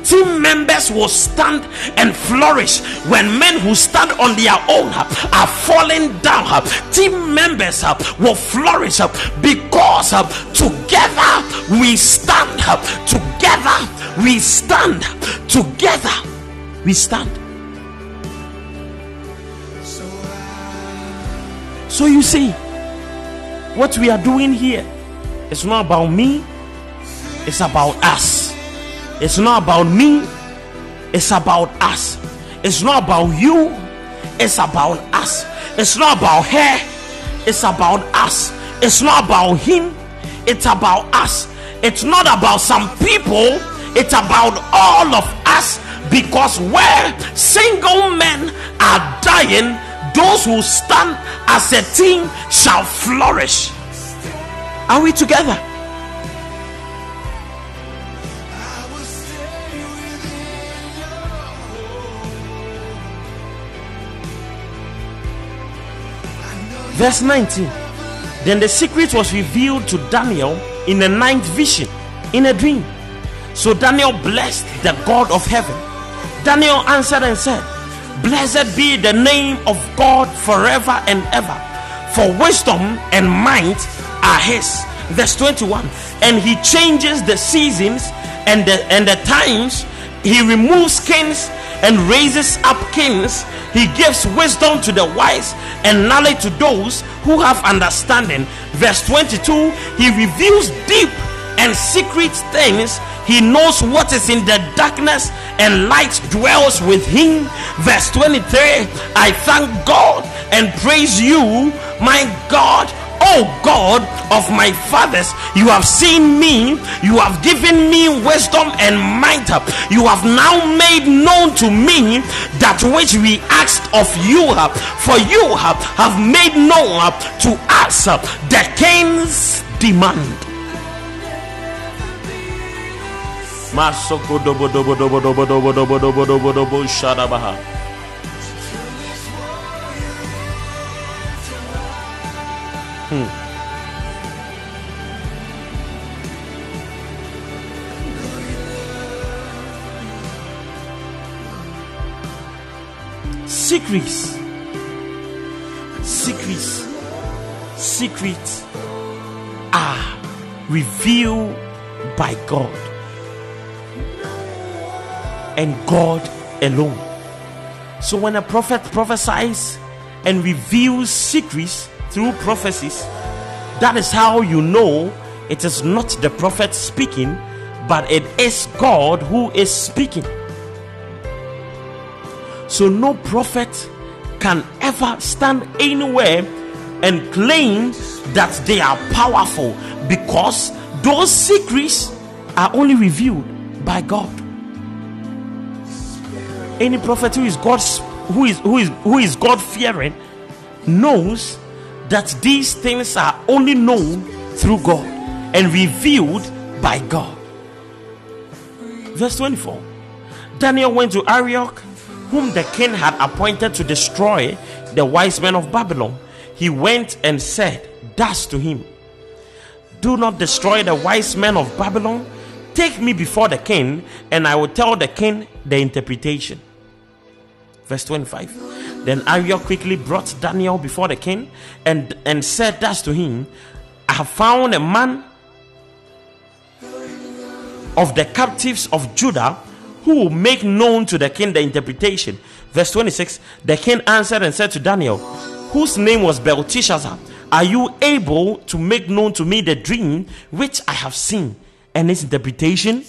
team members will stand and flourish. When men who stand on their own are falling down, team members will flourish because together we stand. Together we stand. Together we stand. So you see, what we are doing here is not about me, it's about us. It's not about me, it's about us. It's not about you, it's about us. It's not about her, it's about us. It's not about him, it's about us. It's not about some people, it's about all of us because where single men are dying, those who stand as a team shall flourish. Are we together? Verse 19 Then the secret was revealed to Daniel in a ninth vision, in a dream. So Daniel blessed the God of heaven. Daniel answered and said, Blessed be the name of God forever and ever, for wisdom and might are his. Verse 21 And he changes the seasons and the, and the times, he removes kings and raises up kings. He gives wisdom to the wise and knowledge to those who have understanding. Verse 22 He reveals deep and secret things. He knows what is in the darkness, and light dwells with him. Verse 23 I thank God and praise you, my God. Oh God of my fathers, you have seen me, you have given me wisdom and might. You have now made known to me that which we asked of you, for you have, made known to us the king's demand. Masoko dobo dobo dobo dobo dobo dobo dobo dobo dobo shadabaha. Hmm. Secrets. Secrets. Secrets are revealed by God and God alone. So when a prophet prophesies and reveals secrets through prophecies, that is how you know it is not the prophet speaking, but it is God who is speaking. So no prophet can ever stand anywhere and claim that they are powerful because those secrets are only revealed by God. Any prophet who is God's who is who is who is God fearing knows that these things are only known through God and revealed by God. Verse 24 Daniel went to Arioch, whom the king had appointed to destroy the wise men of Babylon. He went and said, Thus to him, Do not destroy the wise men of Babylon. Take me before the king, and I will tell the king the interpretation. Verse 25. Then Arioch quickly brought Daniel before the king and, and said thus to him, I have found a man of the captives of Judah who will make known to the king the interpretation. Verse 26 The king answered and said to Daniel, whose name was Belteshazzar, Are you able to make known to me the dream which I have seen and its interpretation?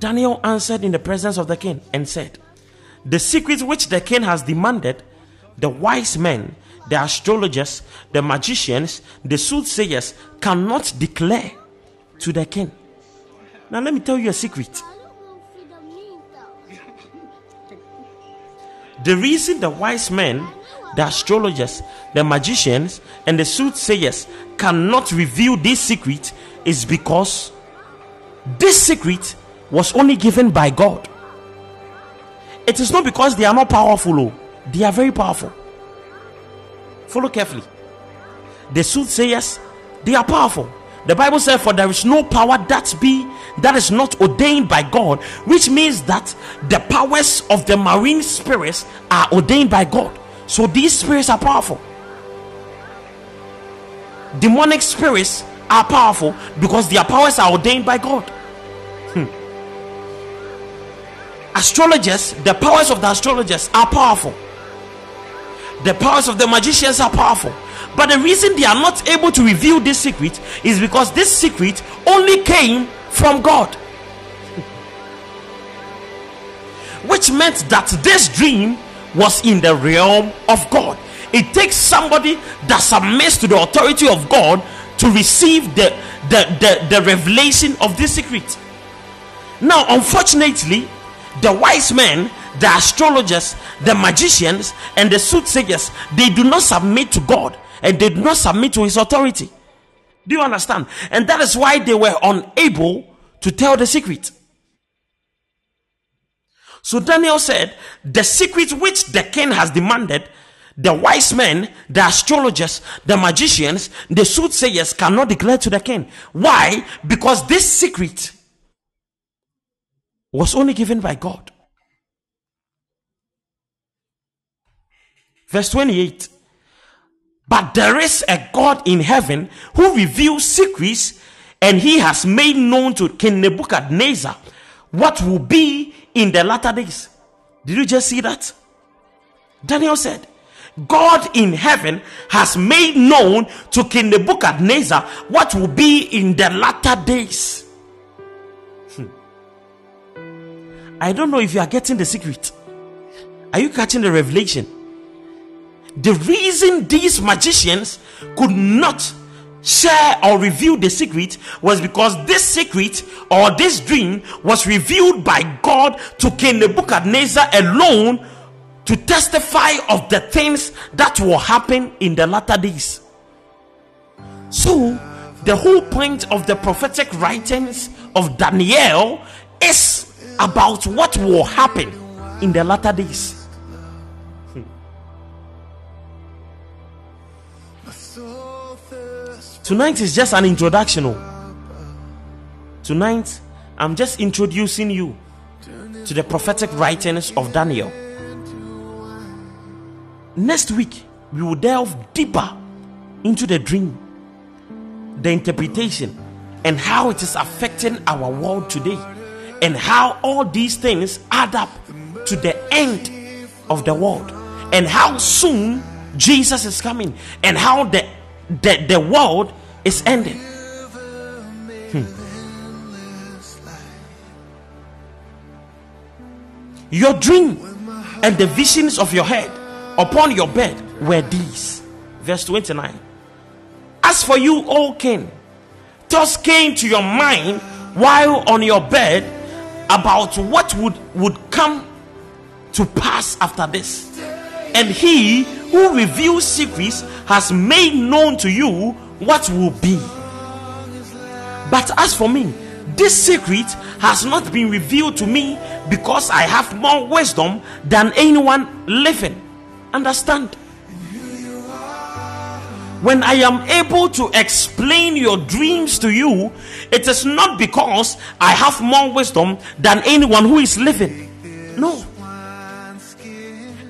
Daniel answered in the presence of the king and said, The secrets which the king has demanded, the wise men, the astrologers, the magicians, the soothsayers cannot declare to the king. Now, let me tell you a secret. The reason the wise men, the astrologers, the magicians, and the soothsayers cannot reveal this secret is because this secret was only given by God. It is not because they are not powerful, oh, they are very powerful. Follow carefully. The soothsayers They are powerful. The Bible says, For there is no power that be that is not ordained by God, which means that the powers of the marine spirits are ordained by God. So these spirits are powerful. Demonic spirits are powerful because their powers are ordained by God. Astrologers, the powers of the astrologers are powerful. The powers of the magicians are powerful. But the reason they are not able to reveal this secret is because this secret only came from God. Which meant that this dream was in the realm of God. It takes somebody that submits to the authority of God to receive the, the, the, the revelation of this secret. Now, unfortunately, the wise men, the astrologers, the magicians, and the soothsayers, they do not submit to God and they do not submit to his authority. Do you understand? And that is why they were unable to tell the secret. So Daniel said, The secret which the king has demanded, the wise men, the astrologers, the magicians, the soothsayers cannot declare to the king. Why? Because this secret was only given by God. Verse 28 But there is a God in heaven who reveals secrets, and he has made known to King Nebuchadnezzar what will be in the latter days. Did you just see that? Daniel said, God in heaven has made known to King Nebuchadnezzar what will be in the latter days. I don't know if you are getting the secret. Are you catching the revelation? The reason these magicians could not share or reveal the secret was because this secret or this dream was revealed by God to King Nebuchadnezzar alone to testify of the things that will happen in the latter days. So, the whole point of the prophetic writings of Daniel is about what will happen in the latter days. Tonight is just an introduction. oh. Tonight, I'm just introducing you to the prophetic writings of Daniel. Next week, we will delve deeper into the dream, the interpretation, and how it is affecting our world today, and how all these things add up to the end of the world, and how soon Jesus is coming, and how the the, the world is ending. Hmm. Your dream and the visions of your head upon your bed were these. Verse 29. As for you, O king, thoughts came to your mind while on your bed about what would, would come to pass after this. And he who reveals secrets has made known to you what will be. But as for me, this secret has not been revealed to me because I have more wisdom than anyone living. Understand? When I am able to explain your dreams to you, it is not because I have more wisdom than anyone who is living. No.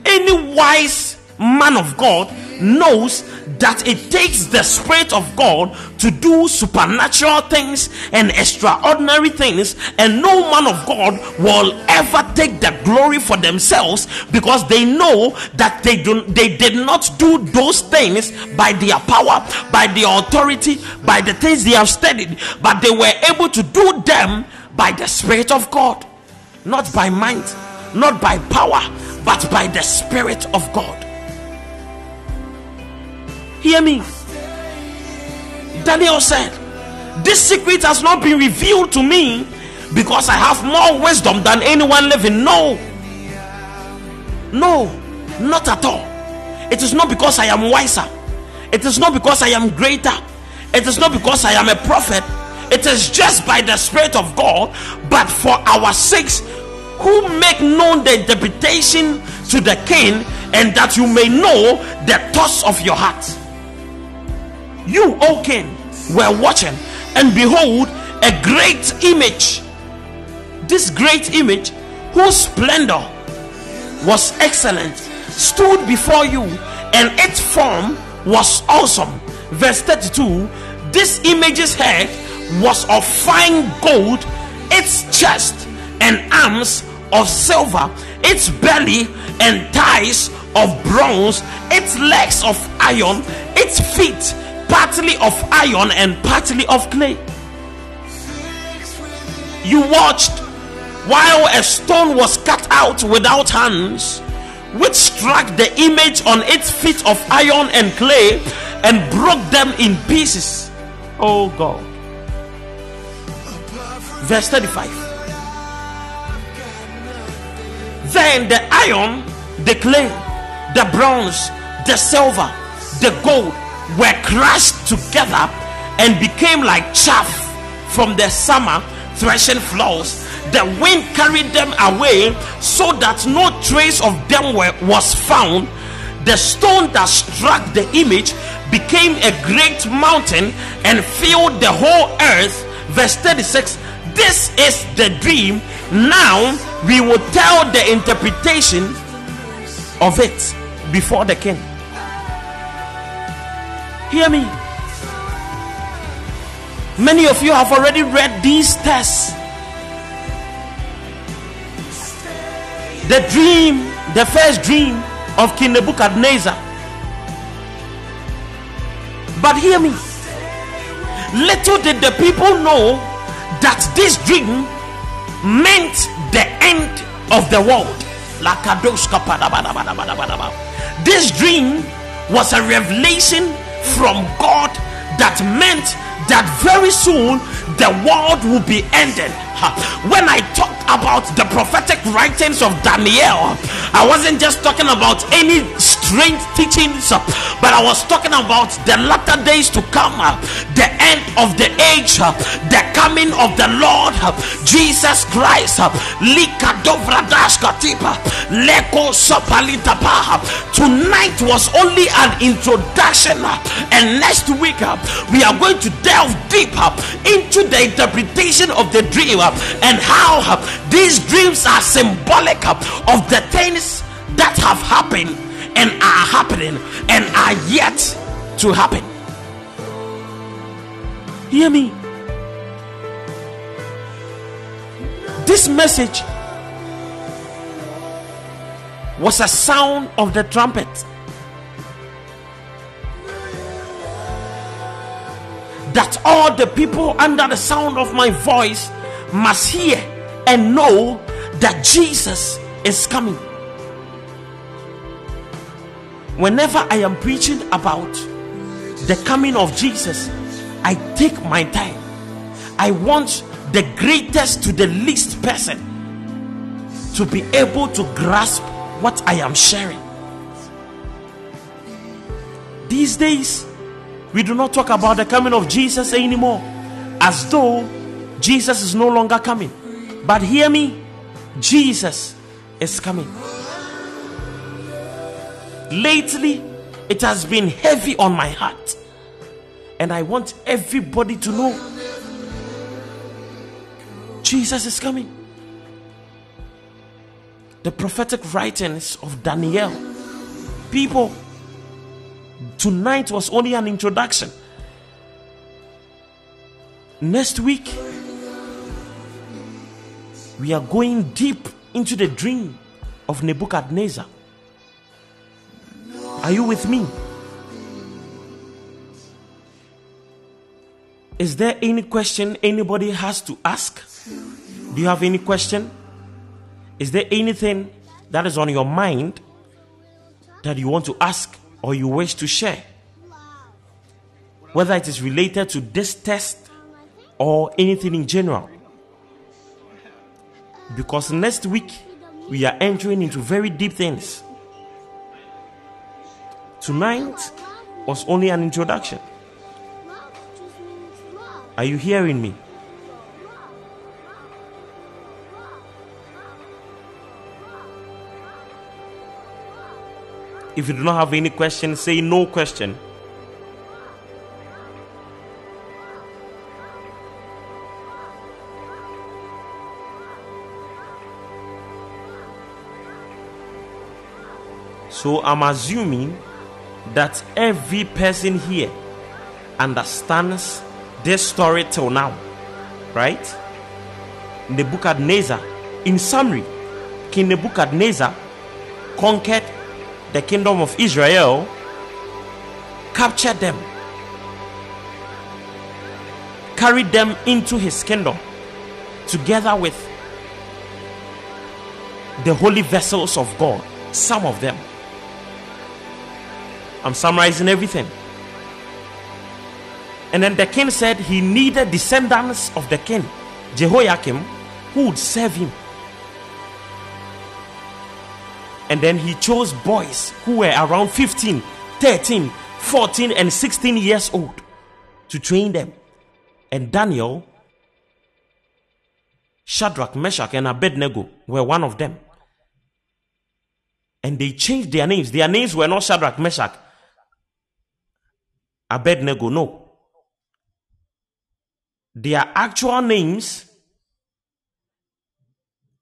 Any wise man of God knows that it takes the Spirit of God to do supernatural things and extraordinary things, and no man of God will ever take the glory for themselves because they know that they do they did not do those things by their power, by their authority, by the things they have studied, but they were able to do them by the Spirit of God, not by mind, not by power, but by the Spirit of God. Hear me. Daniel said, This secret has not been revealed to me because I have more wisdom than anyone living. No, no, not at all. It is not because I am wiser, it is not because I am greater, it is not because I am a prophet. It is just by the Spirit of God, but for our sakes who make known the interpretation to the king, and that you may know the thoughts of your heart. You, O king, were watching, and behold, a great image. This great image, whose splendor was excellent, stood before you, and its form was awesome. Verse 32 This image's head was of fine gold, its chest and arms of silver, its belly and thighs of bronze, its legs of iron, its feet partly of iron and partly of clay. You watched while a stone was cut out without hands, which struck the image on its feet of iron and clay and broke them in pieces. Oh God. Verse 35. Then the iron, the clay, the bronze, the silver, the gold were crushed together and became like chaff from the summer threshing floors. The wind carried them away so that no trace of them were, was found. The stone that struck the image became a great mountain and filled the whole earth. Verse 36 This is the dream. Now we will tell the interpretation of it before the king. Hear me. Many of you have already read these texts. The dream, the first dream of King Nebuchadnezzar. But hear me. Little did the people know that this dream meant the end of the world. This dream was a revelation from God that meant that very soon the world will be ended. When I talked about the prophetic writings of Daniel, I wasn't just talking about any strange teachings, but I was talking about the latter days to come, the end of the age, the coming of the Lord Jesus Christ. Tonight was only an introduction, and next week we are going to delve deeper into the interpretation of the dream and how these dreams are symbolic of the things that have happened and are happening and are yet to happen. Hear me. This message was a sound of the trumpet. That all the people under the sound of my voice must hear and know that Jesus is coming. Whenever I am preaching about the coming of Jesus, I take my time. I want the greatest to the least person to be able to grasp what I am sharing. These days, we do not talk about the coming of Jesus anymore as though Jesus is no longer coming. But hear me, Jesus is coming. Lately, it has been heavy on my heart, and I want everybody to know Jesus is coming. The prophetic writings of Daniel. People, tonight was only an introduction. Next week, we are going deep into the dream of Nebuchadnezzar. Are you with me? Is there any question anybody has to ask? Do you have any question? Is there anything that is on your mind that you want to ask or you wish to share? Whether it is related to this test or anything in general. Because next week we are entering into very deep things. Tonight was only an introduction. Are you hearing me? If you do not have any question, say no question. So I'm assuming that every person here understands this story till now, right? Nebuchadnezzar, in summary, King Nebuchadnezzar conquered the kingdom of Israel, captured them, carried them into his kingdom together with the holy vessels of God, some of them. I'm summarizing everything. And then the king said he needed descendants of the king, Jehoiakim, who would serve him. And then he chose boys who were around 15, 13, 14, and 16 years old to train them. And Daniel, Shadrach, Meshach, and Abednego were one of them. And they changed their names. Their names were not Shadrach, Meshach, Abednego, no. Their actual names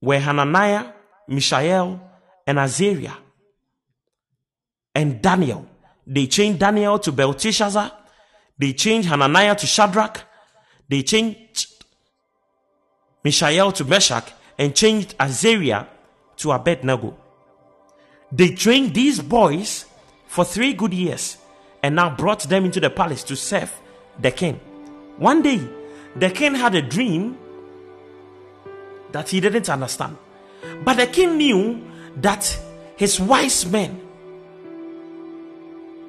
were Hananiah, Mishael, and Azariah. And Daniel. They changed Daniel to Belteshazzar. They changed Hananiah to Shadrach. They changed Mishael to Meshach and changed Azariah to Abednego. They trained these boys for three good years and now brought them into the palace to serve the king. One day, the king had a dream that he didn't understand. But the king knew that his wise men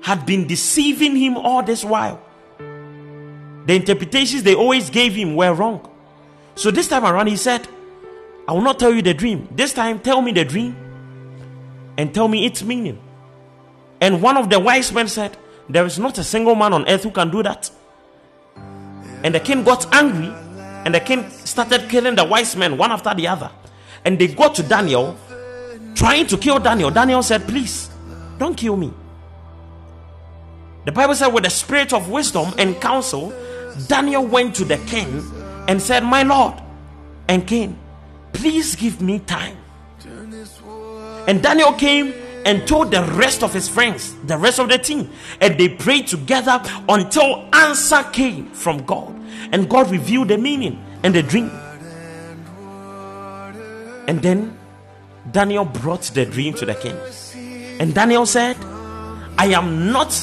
had been deceiving him all this while. The interpretations they always gave him were wrong. So this time around, he said, I will not tell you the dream. This time, tell me the dream and tell me its meaning. And one of the wise men said, There is not a single man on earth who can do that. And the king got angry, and the king started killing the wise men one after the other. And they got to Daniel, trying to kill Daniel. Daniel said, Please, don't kill me. The Bible said, with the spirit of wisdom and counsel, Daniel went to the king and said, My Lord and king, please give me time. And Daniel came and told the rest of his friends, the rest of the team, and they prayed together until answer came from God. And God revealed the meaning and the dream. And then Daniel brought the dream to the king. And Daniel said, I am not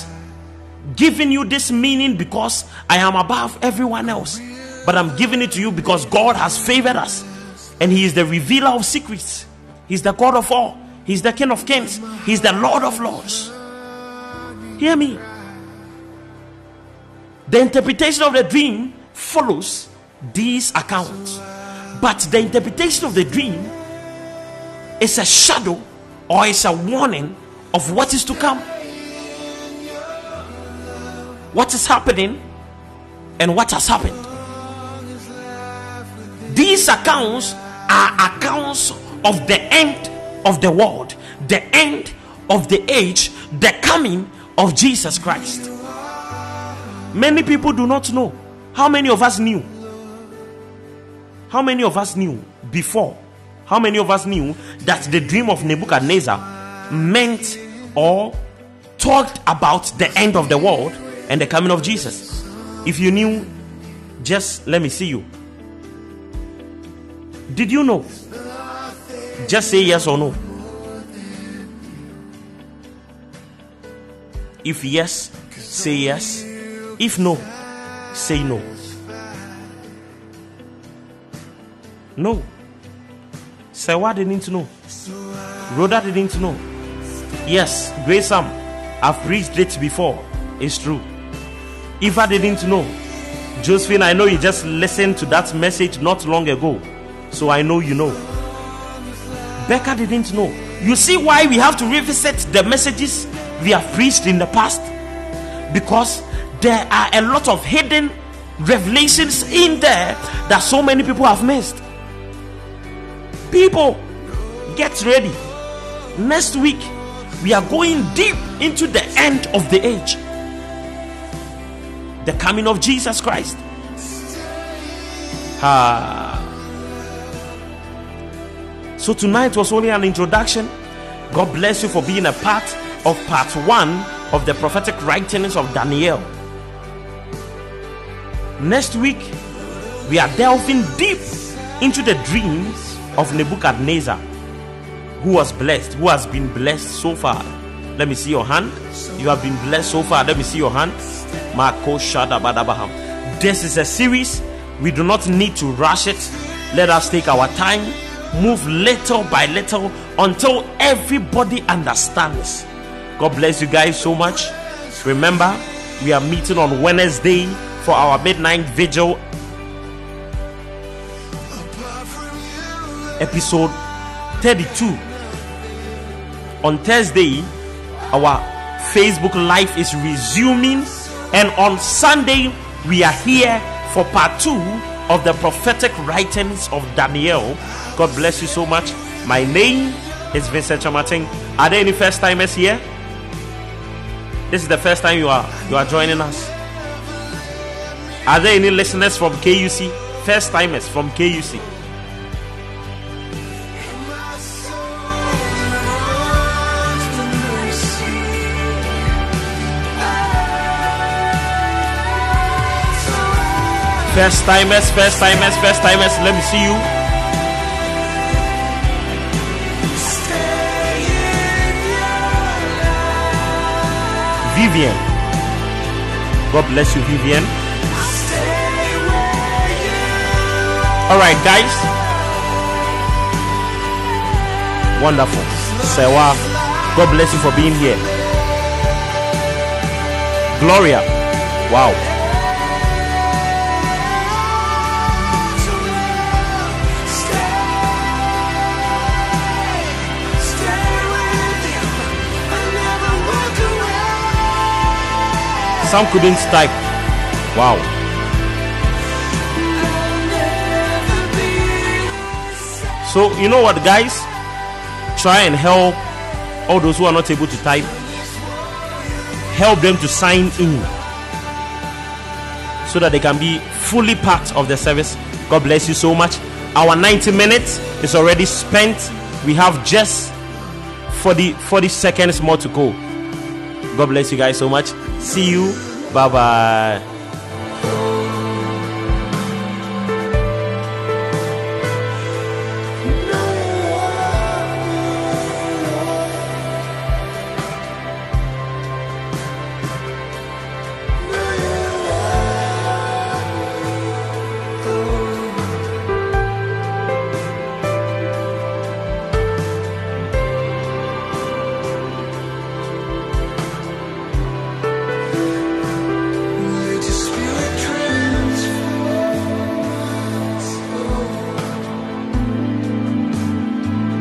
giving you this meaning because I am above everyone else, but I'm giving it to you because God has favored us. And He is the revealer of secrets, He's the God of all, He's the King of kings, He's the Lord of lords. Hear me. The interpretation of the dream follows these accounts, but the interpretation of the dream is a shadow or is a warning of what is to come what is happening and what has happened. These accounts are accounts of the end of the world, the end of the age, the coming of Jesus Christ. Many people do not know. How many of us knew? How many of us knew before? How many of us knew that the dream of Nebuchadnezzar meant or talked about the end of the world and the coming of Jesus. If you knew, just let me see you. Did you know? Just say yes or no. If yes, say yes. If no, say no. No. Sewa didn't know. Rhoda didn't know. Yes, Grace I've preached it before. It's true. If I didn't know, Josephine, I know you just listened to that message not long ago. So I know you know. Becca didn't know. You see why we have to revisit the messages we have preached in the past? Because there are a lot of hidden revelations in there that so many people have missed. People, get ready. Next week, we are going deep into the end of the age the coming of Jesus Christ. Ah. So tonight was only an introduction. God bless you for being a part of part one of the prophetic writings of Daniel. Next week, we are delving deep into the dreams of Nebuchadnezzar, who was blessed, who has been blessed so far. Let me see your hand. You have been blessed so far. Let me see your hand. Marco Shadabadabaham. This is a series. We do not need to rush it. Let us take our time, move little by little until everybody understands. God bless you guys so much. Remember, we are meeting on Wednesday for our midnight vigil episode 32 on thursday our facebook live is resuming and on sunday we are here for part two of the prophetic writings of daniel god bless you so much. My name is vincent Kyeremateng. Are there any first timers here? This is the first time you are you are joining us. Are there any listeners from kuc first timers from kuc First timers, first timers, first timers. Let me see you. Vivian. God bless you, Vivian. All right, guys. Wonderful. Sewa. God bless you for being here. Gloria. Wow. Some couldn't type. Wow. So, you know what, guys? Try and help all those who are not able to type. Help them to sign in so that they can be fully part of the service. God bless you so much. Our 90 minutes is already spent. We have just 40, 40 seconds more to go. God bless you guys so much. See you. Bye bye.